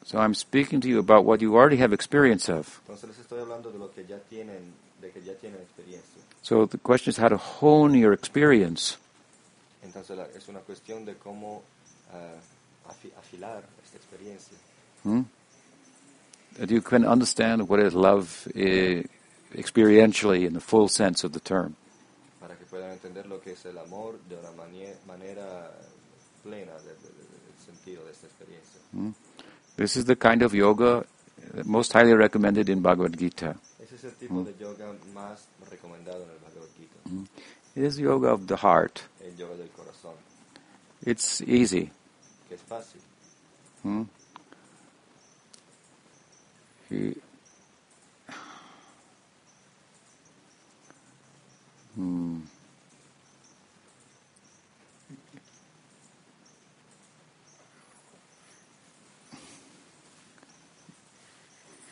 En nuestra experiencia personal, si tenemos un poquito de amor, sentimos que no necesitamos nada y no tenemos que saber nada. So I'm speaking to you about what you already have experience of. Entonces les estoy hablando de lo que ya tienen, de que ya tienen experiencia. So the question is how to hone your experience. Entonces es una cuestión de cómo ah, afilar esta experiencia. Hmm? That you can understand what is love eh, experientially in the full sense of the term. para This is the kind of yoga most highly recommended in Bhagavad Gita. Ese es el tipo de yoga más recomendado en Bhagavad Gita, It is yoga of the heart. el yoga del corazón, It's easy. que es fácil. Hmm? You- Hmm.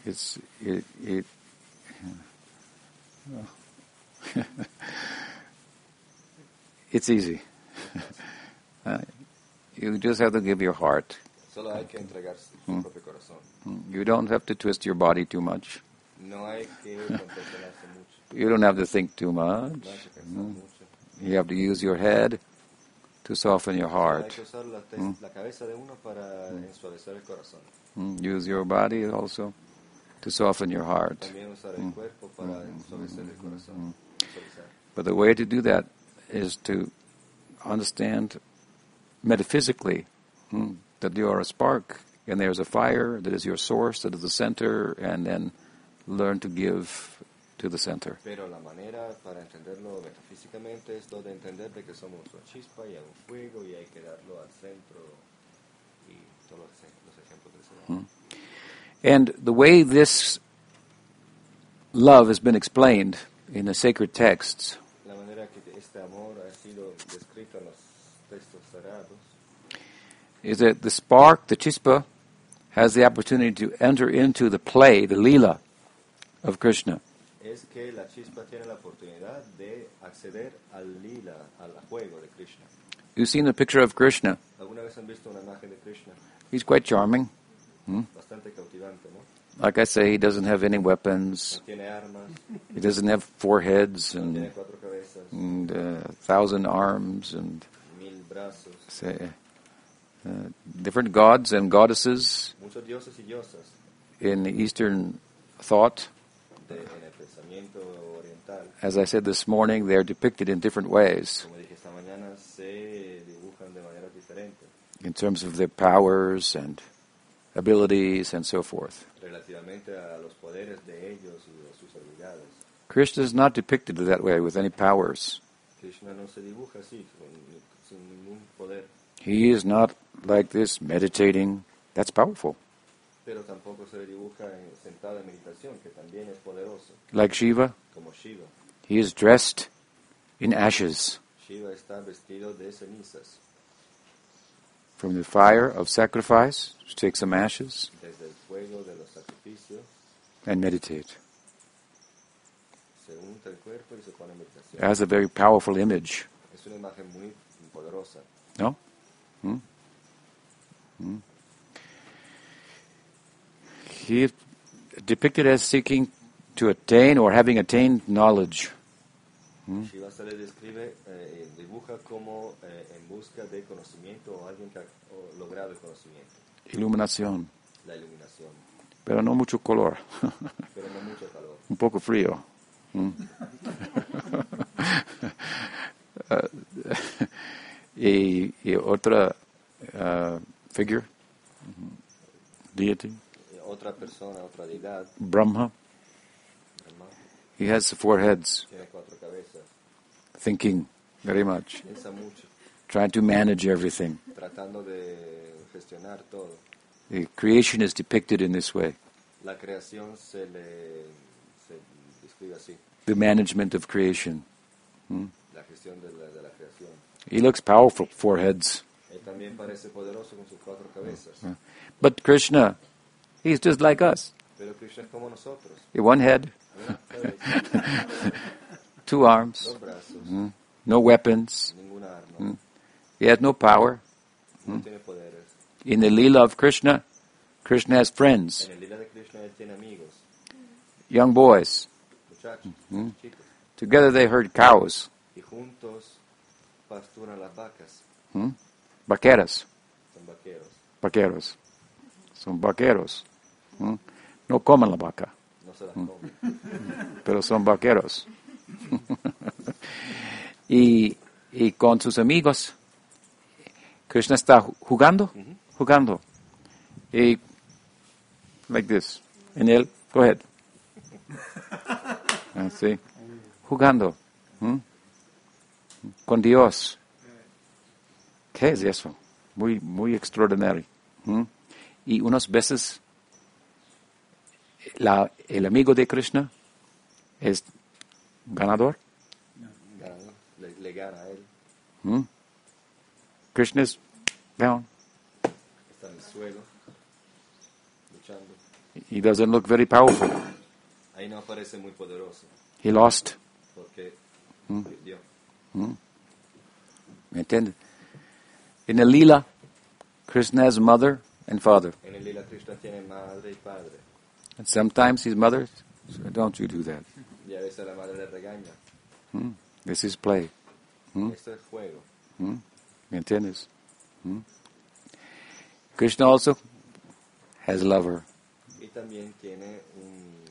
It's it it. it's easy. Uh, you just have to give your heart. Solo hay que entregar su mm. propio corazón. Mm. You don't have to twist your body too much. No hay que mucho, You don't have to think too much. no mm. mucho. You have to use your head to soften your heart. usar la, cabeza de uno para ensuavecer el corazón. Mm, Use your body also to soften your heart. También usar el mm. cuerpo para mm. ensuavecer el corazón. Mm. Suavizar. But the way to do that is to understand metaphysically mm, that you are a spark and there's a fire that is your source, that is the center, and then learn to give to the center. Pero la manera para entenderlo metafísicamente es lo de entender de que somos una chispa y un fuego y hay que darlo al centro y todos los, ej- los ejemplos de ese lado. And the way this love has been explained in the sacred texts La manera que este amor ha sido descrito en los textos sagrados is that the spark, the chispa, has the opportunity to enter into the play, the lila of Krishna. es que la chispa tiene la oportunidad de acceder al lila, al juego de Krishna. You've seen the picture of Krishna. ¿Alguna vez han visto una imagen de Krishna? He's quite charming. ¿no? Like I say, he doesn't have any weapons. He doesn't have four heads and, and uh, a thousand arms and say, uh, different gods and goddesses muchos dioses y diosas. in the Eastern thought. de, en el pensamiento oriental. As I said this morning, they're depicted in different ways. Como dije esta mañana, se dibujan de maneras diferentes. In terms of their powers and abilities and so forth. relativamente a los poderes de ellos y de sus habilidades. Krishna is not depicted that way with any powers. Krishna no se dibuja así, con- sin ningún poder, He is not like this meditating. That's powerful. pero tampoco se le dibuja en, sentado en meditación, que también es poderoso, Like Shiva. he is dressed in ashes Shiva está vestido de cenizas, from the fire of sacrifice. Take some ashes desde el fuego de los sacrificios, and meditate. se unta el cuerpo y se pone en meditación. That's a very powerful image. Es una imagen muy poderosa. No? Hmm? Hmm? He depicted as seeking to attain or having attained knowledge. Shiva se le describe, eh, dibuja como eh, en busca de conocimiento o alguien que ha logrado el conocimiento, Iluminación. la iluminación, Pero no mucho color. pero no mucho calor. Un poco frío. Mm. Ah, y, y otra ah, figure, deity, Eh, Otra persona, otra deidad. Brahma, He has four heads, tiene cuatro cabezas, thinking very much, trying to manage everything. tratando de gestionar todo. The creation is depicted in this way. La creación se le se describe así, The management of creation. Hmm? la gestión de la, de la creación. He looks powerful, four heads. Él también parece poderoso con sus cuatro cabezas, hmm. But Krishna, he's just like us. pero Krishna es como nosotros. One head, two arms, dos no weapons. ninguna He has no power. no. In the Leela of Krishna, Krishna has friends, En el lila de Krishna él tiene amigos, young boys. muchachos, Together they herd cows, y juntos pasturan las vacas, vaqueras, son vaqueros, vaqueros. Son vaqueros. ¿Mm? No comen la vaca, comen. pero son vaqueros. y, y con sus amigos, Krishna está ju- jugando, jugando. Y, like this. En él, go ahead. Así, jugando. ¿Mm? Con Dios. ¿Qué es eso? Muy, muy extraordinario. ¿Mm? Y unas veces la- el amigo de Krishna es ganador. Gana, le, le gana a él, ¿Mm? Krishna is down. está en el suelo, luchando. He doesn't look very powerful. Ahí no aparece muy poderoso, He lost. porque perdió. ¿Me entiendes? En el lila, Krishna has mother and father. En el lila Krishna tiene madre y padre, And sometimes his mother says, don't you do that. y a veces la madre le regaña. ¿Mm? This is play. Esto es juego. ¿Me entiendes? ¿Mm? Krishna also has lover, Y también tiene un-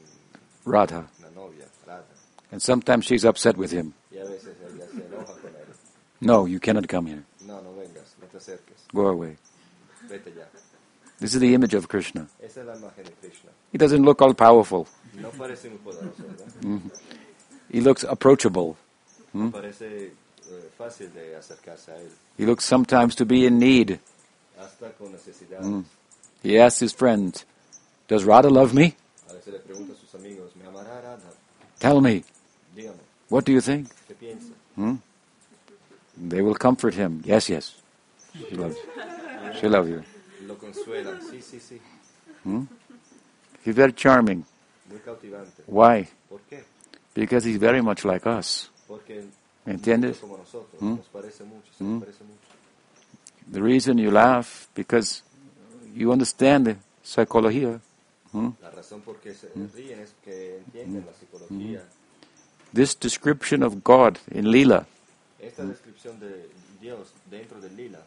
Radha. una novia, Radha, And sometimes she's upset with him. y a veces ella se enoja con él. No, you cannot come here. No, no vengas, no te acerques, Go away. This is the image of Krishna. Esa es la imagen de Krishna. He doesn't look all powerful. No parece muy poderoso, ¿verdad? Mm-hmm. He looks approachable. No mm-hmm. parece eh, fácil de acercarse a él, He looks sometimes to be in need. necesidades. Mm-hmm. He asks his friend, Does Radha love me? A veces le pregunta a sus amigos, ¿me amará Radha? Tell me. What do you think? ¿qué piensa? They will comfort him. Yes, yes. She loves you. She loves you. Lo consuelan, sí, sí, sí, hmm? He's very charming. muy cautivante. Why? ¿Por qué? Because he's very much like us. Porque entiendes? como nosotros, hmm? nos parece mucho, se hmm? nos parece mucho. The reason you laugh, because you understand the psychology. La razón por qué se ríen es que entienden la psicología. This description of God in Lila Esta descripción de Dios dentro del lila,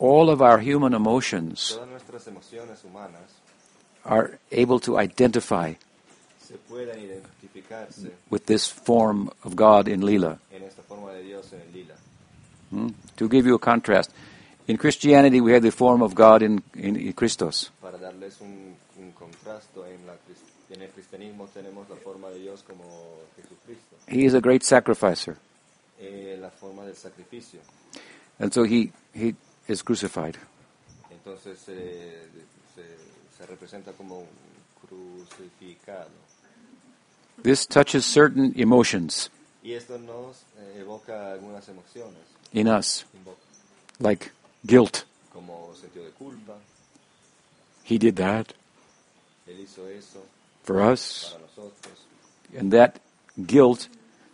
all of our human emotions todas nuestras emociones humanas are able to identify se pueden identificarse with this form of God in Lila. en esta forma de Dios en el lila. Hmm? To give you a contrast, In Christianity, we have the form of God in, in, in Christos. Para darles un, un contrasto, en, la, cris- en el cristianismo tenemos la forma de Dios como Jesucristo, He is a great sacrificer. eh, la forma del sacrificio. And so he, he is crucified. Entonces eh, se, se representa como crucificado. This touches certain emotions Y esto nos eh, evoca algunas emociones, in us, like guilt. como sentido de culpa, He did that Él hizo eso for us. para nosotros. And that guilt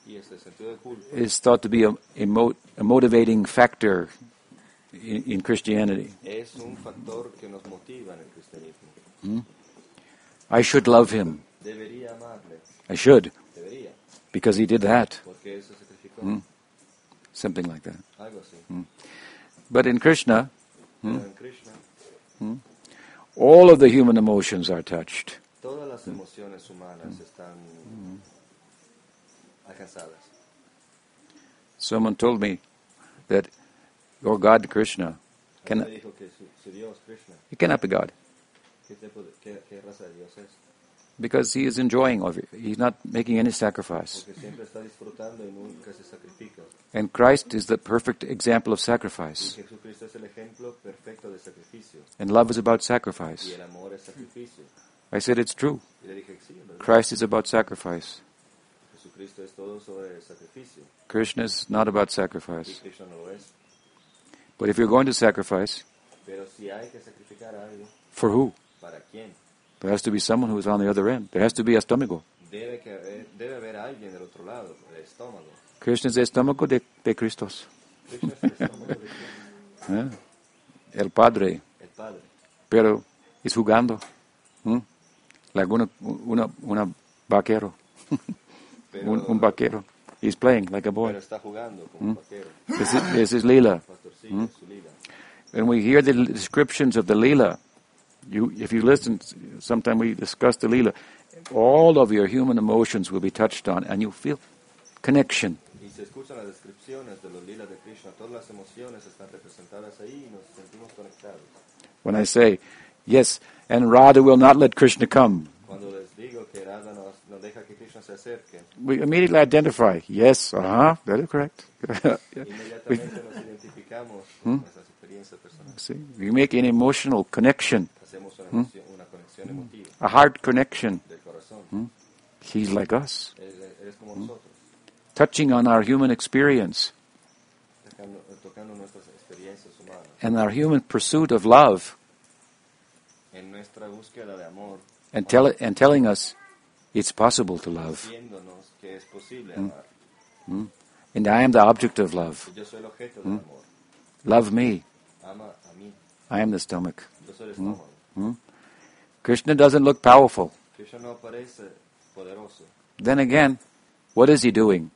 Y este sentido de culpa is thought to be a, a, mo- a motivating factor in, in Christianity. es un factor que nos motiva en el cristianismo. Hmm? I should love him. Debería amarle, I should, debería, because he did that. porque Él se sacrificó, hmm? Something like that. así. Hmm. But in Krishna, Pero en Krishna, all of the human emotions are touched. todas las emociones humanas están alcanzadas. Someone told me that your God, Krishna, cannot, me dijo que su, su Dios, Krishna, he cannot be God ¿qué, tipo de- qué- qué raza de Dios es? because he is enjoying of it. He's not making any sacrifice. Porque siempre está disfrutando y nunca se sacrifica. And Christ is the perfect example of sacrifice. Jesucristo es el ejemplo perfecto de sacrificio. And love is about sacrifice. el amor es sacrificio. I said it's true. Y le dije, sí, ¿verdad? Christ is about sacrifice. Jesucristo es todo sobre el sacrificio. Krishna is not about sacrifice. Krishna no lo es. But if you're going to sacrifice, Pero si hay que sacrificar algo, for who? ¿para quién? There has to be someone who is on the other end. There has to be a estómago. Debe, que haber, debe haber alguien del otro lado, el estómago. Krishna es el estómago de, de Christos. Krishna el estómago de Krishna, ¿eh? El Padre. el Padre. Pero es jugando. ¿m? Like una, una, una vaquero. Pero, Un, un vaquero. He's playing like a boy. pero está jugando como un vaquero. This is, this is Leela. Hmm? Lila. When we hear the descriptions of the Leela, you, if you listen, sometime we discuss the Leela, all of your human emotions will be touched on and you feel connection. Y se escuchan las descripciones de los lilas de Krishna. Todas las emociones están representadas ahí y nos sentimos conectados. When I say, yes, and Radha will not let Krishna come, Cuando les digo que Radha nos, nos deja que Krishna se acerque, we immediately identify, yes, uh-huh, that is correct. inmediatamente nos identificamos hmm? con nuestras experiencias personales. See, we make an emotional connection, Hacemos una, hmm? emoción- una conexión emotiva. A heart connection. del corazón. Hmm? He's like us, Eres, eres como nosotros, touching on our human experience. Tocando, tocando nuestras experiencias humanas. and our human pursuit of love. En nuestra búsqueda de amor, and, tell, and telling us it's possible to love. diciéndonos que es posible hmm. amar. Hmm. And I am the object of love. Yo soy el objeto del hmm. amor. Love me. Ama a mí. I am the stomach. Yo soy. Krishna doesn't look powerful. Krishna no parece poderoso, Then again, what is he doing?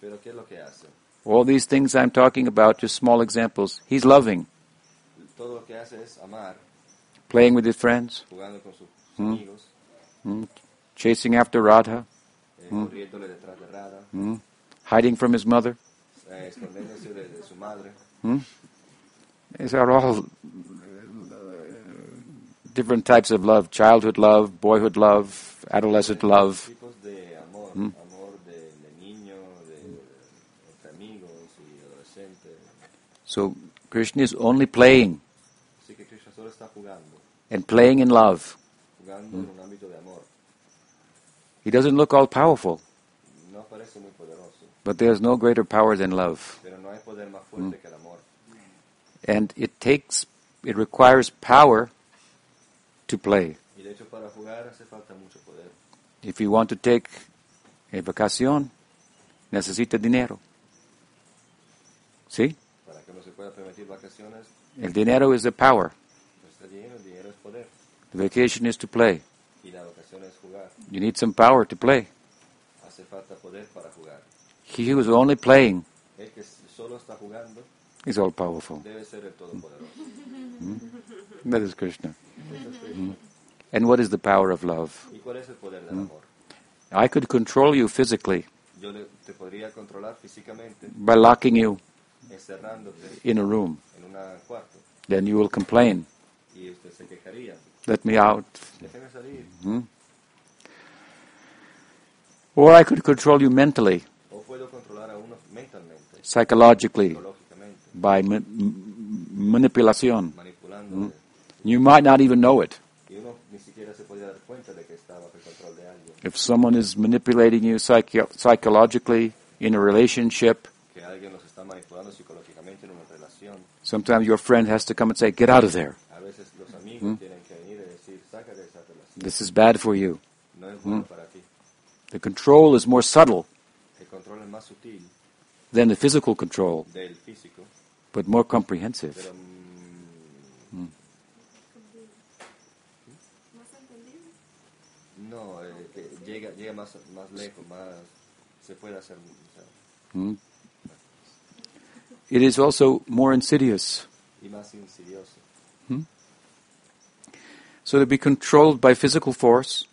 pero ¿qué es lo que hace? All these things I'm talking about, just small examples. He's loving, Todo lo que hace es amar, playing with his friends, Hmm? sus amigos, hmm? chasing after Radha, eh, hmm? corriéndole Radha, hiding from his mother. eh, escondiéndose de, de su madre. These are all uh, different types of love. Childhood love, boyhood love, adolescent love. Tipos de amor, amor de, de niño, de, entre amigos y adolescentes. So Krishna is only playing Así que Krishna solo está jugando, and playing in love. Mm. He doesn't look all powerful, No parece muy poderoso, but there's no greater power than love. pero no hay poder más fuerte mm. que el amor. And it takes, it requires power to play. Y de hecho para jugar hace falta mucho poder. If you want to take a vacación, necesita dinero. ¿Sí? Para que uno se pueda permitir vacaciones, El dinero is the power. no está dinero, el dinero es poder. The vacation is to play. Y la es jugar. You need some power to play. Hace falta poder para jugar. He who is only playing El que solo está jugando is all powerful. debe ser el todopoderoso. That is Krishna. Mm. And what is the power of love? ¿Y cuál es el poder del amor? I could control you physically Yo te podría controlar físicamente by locking you in a room. Then you will complain. Y usted se quejaría. Let me out. Hmm? Or I could control you mentally, O puedo controlar a uno mentalmente, psychologically, by ma- manipulation. manipulándole. You might not even know it. Y uno ni siquiera se podía dar cuenta de que estaba bajo el control de alguien. If someone is manipulating you psycho- psychologically in a relationship, Que alguien los está manipulando psicológicamente en una relación. sometimes your friend has to come and say, Get out of there. A veces los amigos tienen que venir y decir, saca de esa relación. This is bad for you. Ti. The control is more subtle than the physical control, but more comprehensive. mm, eh, sea, Hmm? It is also more insidious. insidioso. So to be controlled by physical force,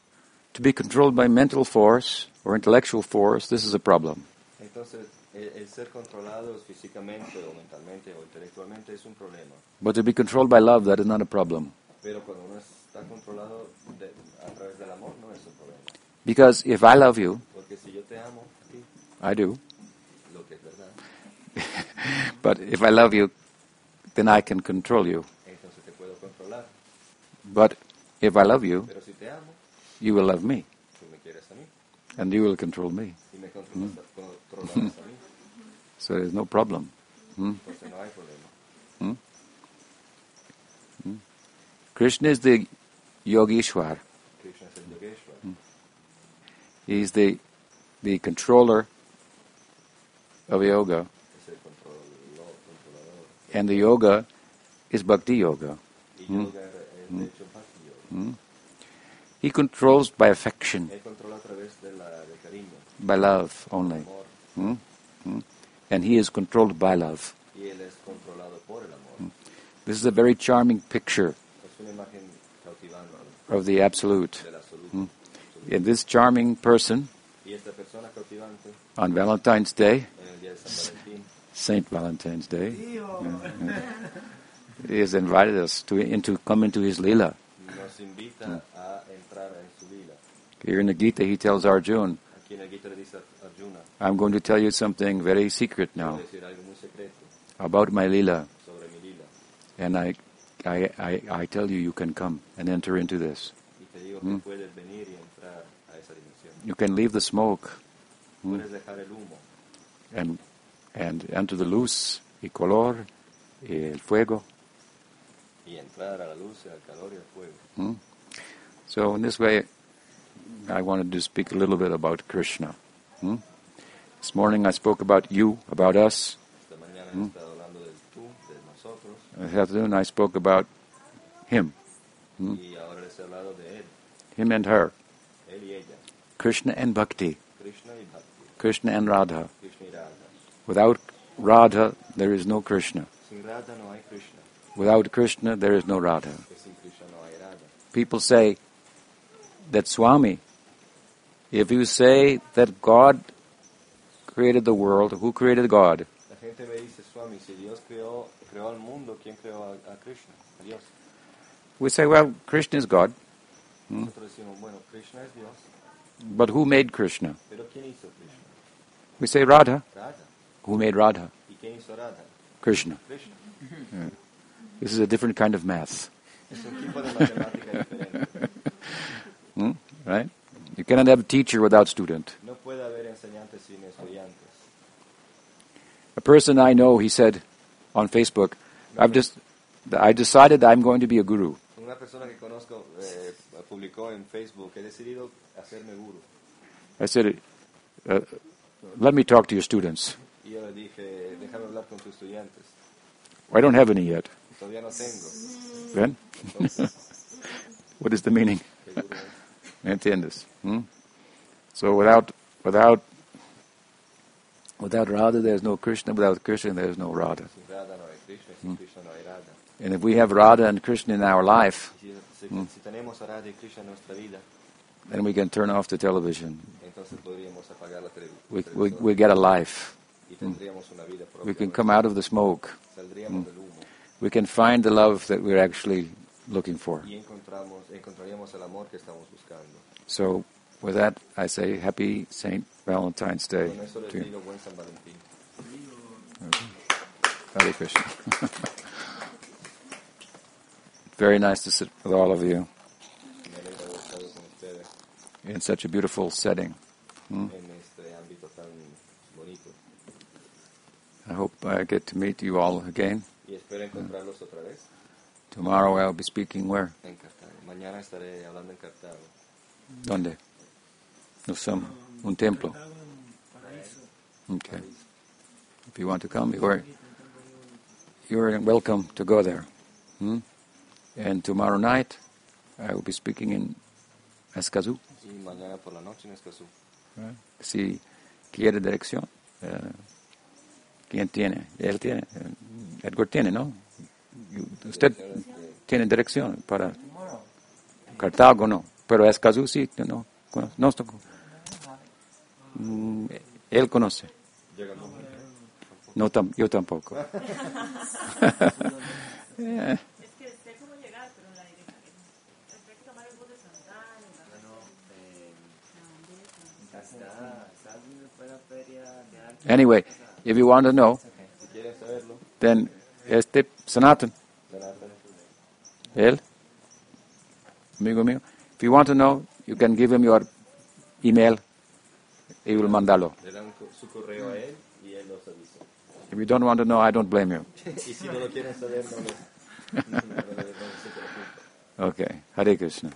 to be controlled by mental force or intellectual force, this is a problem. Entonces, el, el ser controlados físicamente o mentalmente o intelectualmente es un problema. But to be controlled by love, that is not a problem. Pero cuando uno está controlado de- a través del amor, no es un problema. Because if I love you, Porque si yo te amo, ti, I do, lo que es verdad, but if I love you, then I can control you. entonces te puedo controlar. But if I love you, Pero si te amo, you will love me, tú me quieres a mí and you will control me. y me mm. controlas, a mí. So there's no problem. Hmm? Hay problema. Hmm? Hmm? Krishna is the Yogeshwar. Krishna es el Yogeshwar. Hmm? He's the the controller of yoga, Es el control- controlador. and the yoga is bhakti yoga. Yoga es de hecho bhakti yoga. He controls by affection, Él controla a través de la, del cariño, by love only, amor. Hmm? Hmm? and he is controlled by love. Y él es controlado por el amor. This is a very charming picture Es una imagen cautivante of the absolute. del. And this charming person Y esta persona cautivante on Valentine's Day, en el día de San Valentín Saint Valentine's Day, he has invited us to into come into his lila. nos invita mm. a entrar en su vida. Here in the Gita, he tells Arjuna, Aquí en el Gita le dice a Arjuna, "I'm going to tell you something very secret now voy a decir algo muy secreto about my lila, sobre mi lila. and I, I, I, I tell you, you can come and enter into this. Y te digo que mm. puedes venir y entrar a esa dimensión. You can leave the smoke mm. Puedes dejar el humo and and enter the luz, y color, el fuego." Hmm? So in this way, I wanted to speak a little bit about Krishna. Hmm? This morning I spoke about you, about us. Esta mañana he estado hablando del tú, de nosotros, This afternoon I spoke about him, y ahora les he hablado de él, him and her, él y ella, Krishna and Bhakti, Krishna y Bhakti, Krishna and Radha. Krishna y Radha. Without Radha, there is no Krishna. Sin Radha no hay Krishna, Without Krishna, there is no Radha. que sin Krishna no hay Radha. People say that Swami, if you say that God created the world, who created God? La gente me dice, Swami, si Dios creó, creó al mundo, ¿quién creó a, a Krishna? A Dios. We say, well, Krishna is God, hmm? Nosotros decimos, bueno, Krishna es Dios, but who made Krishna? pero ¿quién hizo Krishna? We say Radha. Radha. Who made Radha? ¿Y quién hizo Radha? Krishna. Krishna. Hmm. This is a different kind of math, Es un tipo de matemática diferente. hmm? right? You cannot have a teacher without student. No puede haber sin. A person I know, he said on Facebook, I've just, I decided I'm going to be a guru. Una persona que conozco eh, publicó en Facebook, he decidido hacerme guru. I said, uh, let me talk to your students. Yo dije, déjame hablar con tus estudiantes. I don't have any yet. Todavía no tengo. Entonces, what is the meaning? ¿qué guru ¿Me entiendes? Hmm? So without, without, without Radha, there's no Krishna. Without Krishna, there's no Radha. Sin Radha no hay Krishna, sin hmm? Krishna no hay Radha. And if we have Radha and Krishna in our life, hmm? vida, then we can turn off the television. entonces podríamos apagar la tele- We, we, we get a life. y hmm? tendríamos una vida. We can come out of the smoke. Humo We can find the love that we're actually looking for. y encontramos, encontraríamos el amor que estamos buscando. So, with that, I say happy St. Valentine's Day Con eso les to you. buen Hare Krishna. Very nice to sit with all of you Me alegra haber estado con ustedes in such a beautiful setting. Hmm? en este ámbito tan bonito. I hope I get to meet you all again. Y espero encontrarlos otra vez Tomorrow I'll be speaking where? en Cartago. Mañana estaré hablando en Cartago. ¿Dónde? No some, un templo. Okay. If you want to come, you're, you're welcome to go there. Hmm? And tomorrow night, I will be speaking in Escazú. Y mañana por la noche en Escazú. Si quiere dirección, eh, ¿quién tiene? Él tiene. eh, Edgar tiene, ¿no? You- Usted tiene dirección para Cartago, no. Pero Escazú sí, no. cono- no estoy- Mm, él conoce. Llegamos. No, tam- yo tampoco. Eh, Es que sé cómo llegar, pero la dirección. Hay que tomar el bus de Santana, Anyway, if you want to know, Si quieren saberlo, then este Sanatan, él, amigo mío, if you want to know, you can give him your email. He will mandarlo. le dan co- su correo a él y él los avisa. If you don't want to know, I don't blame you. no no no, no. Okay, Hare Krishna.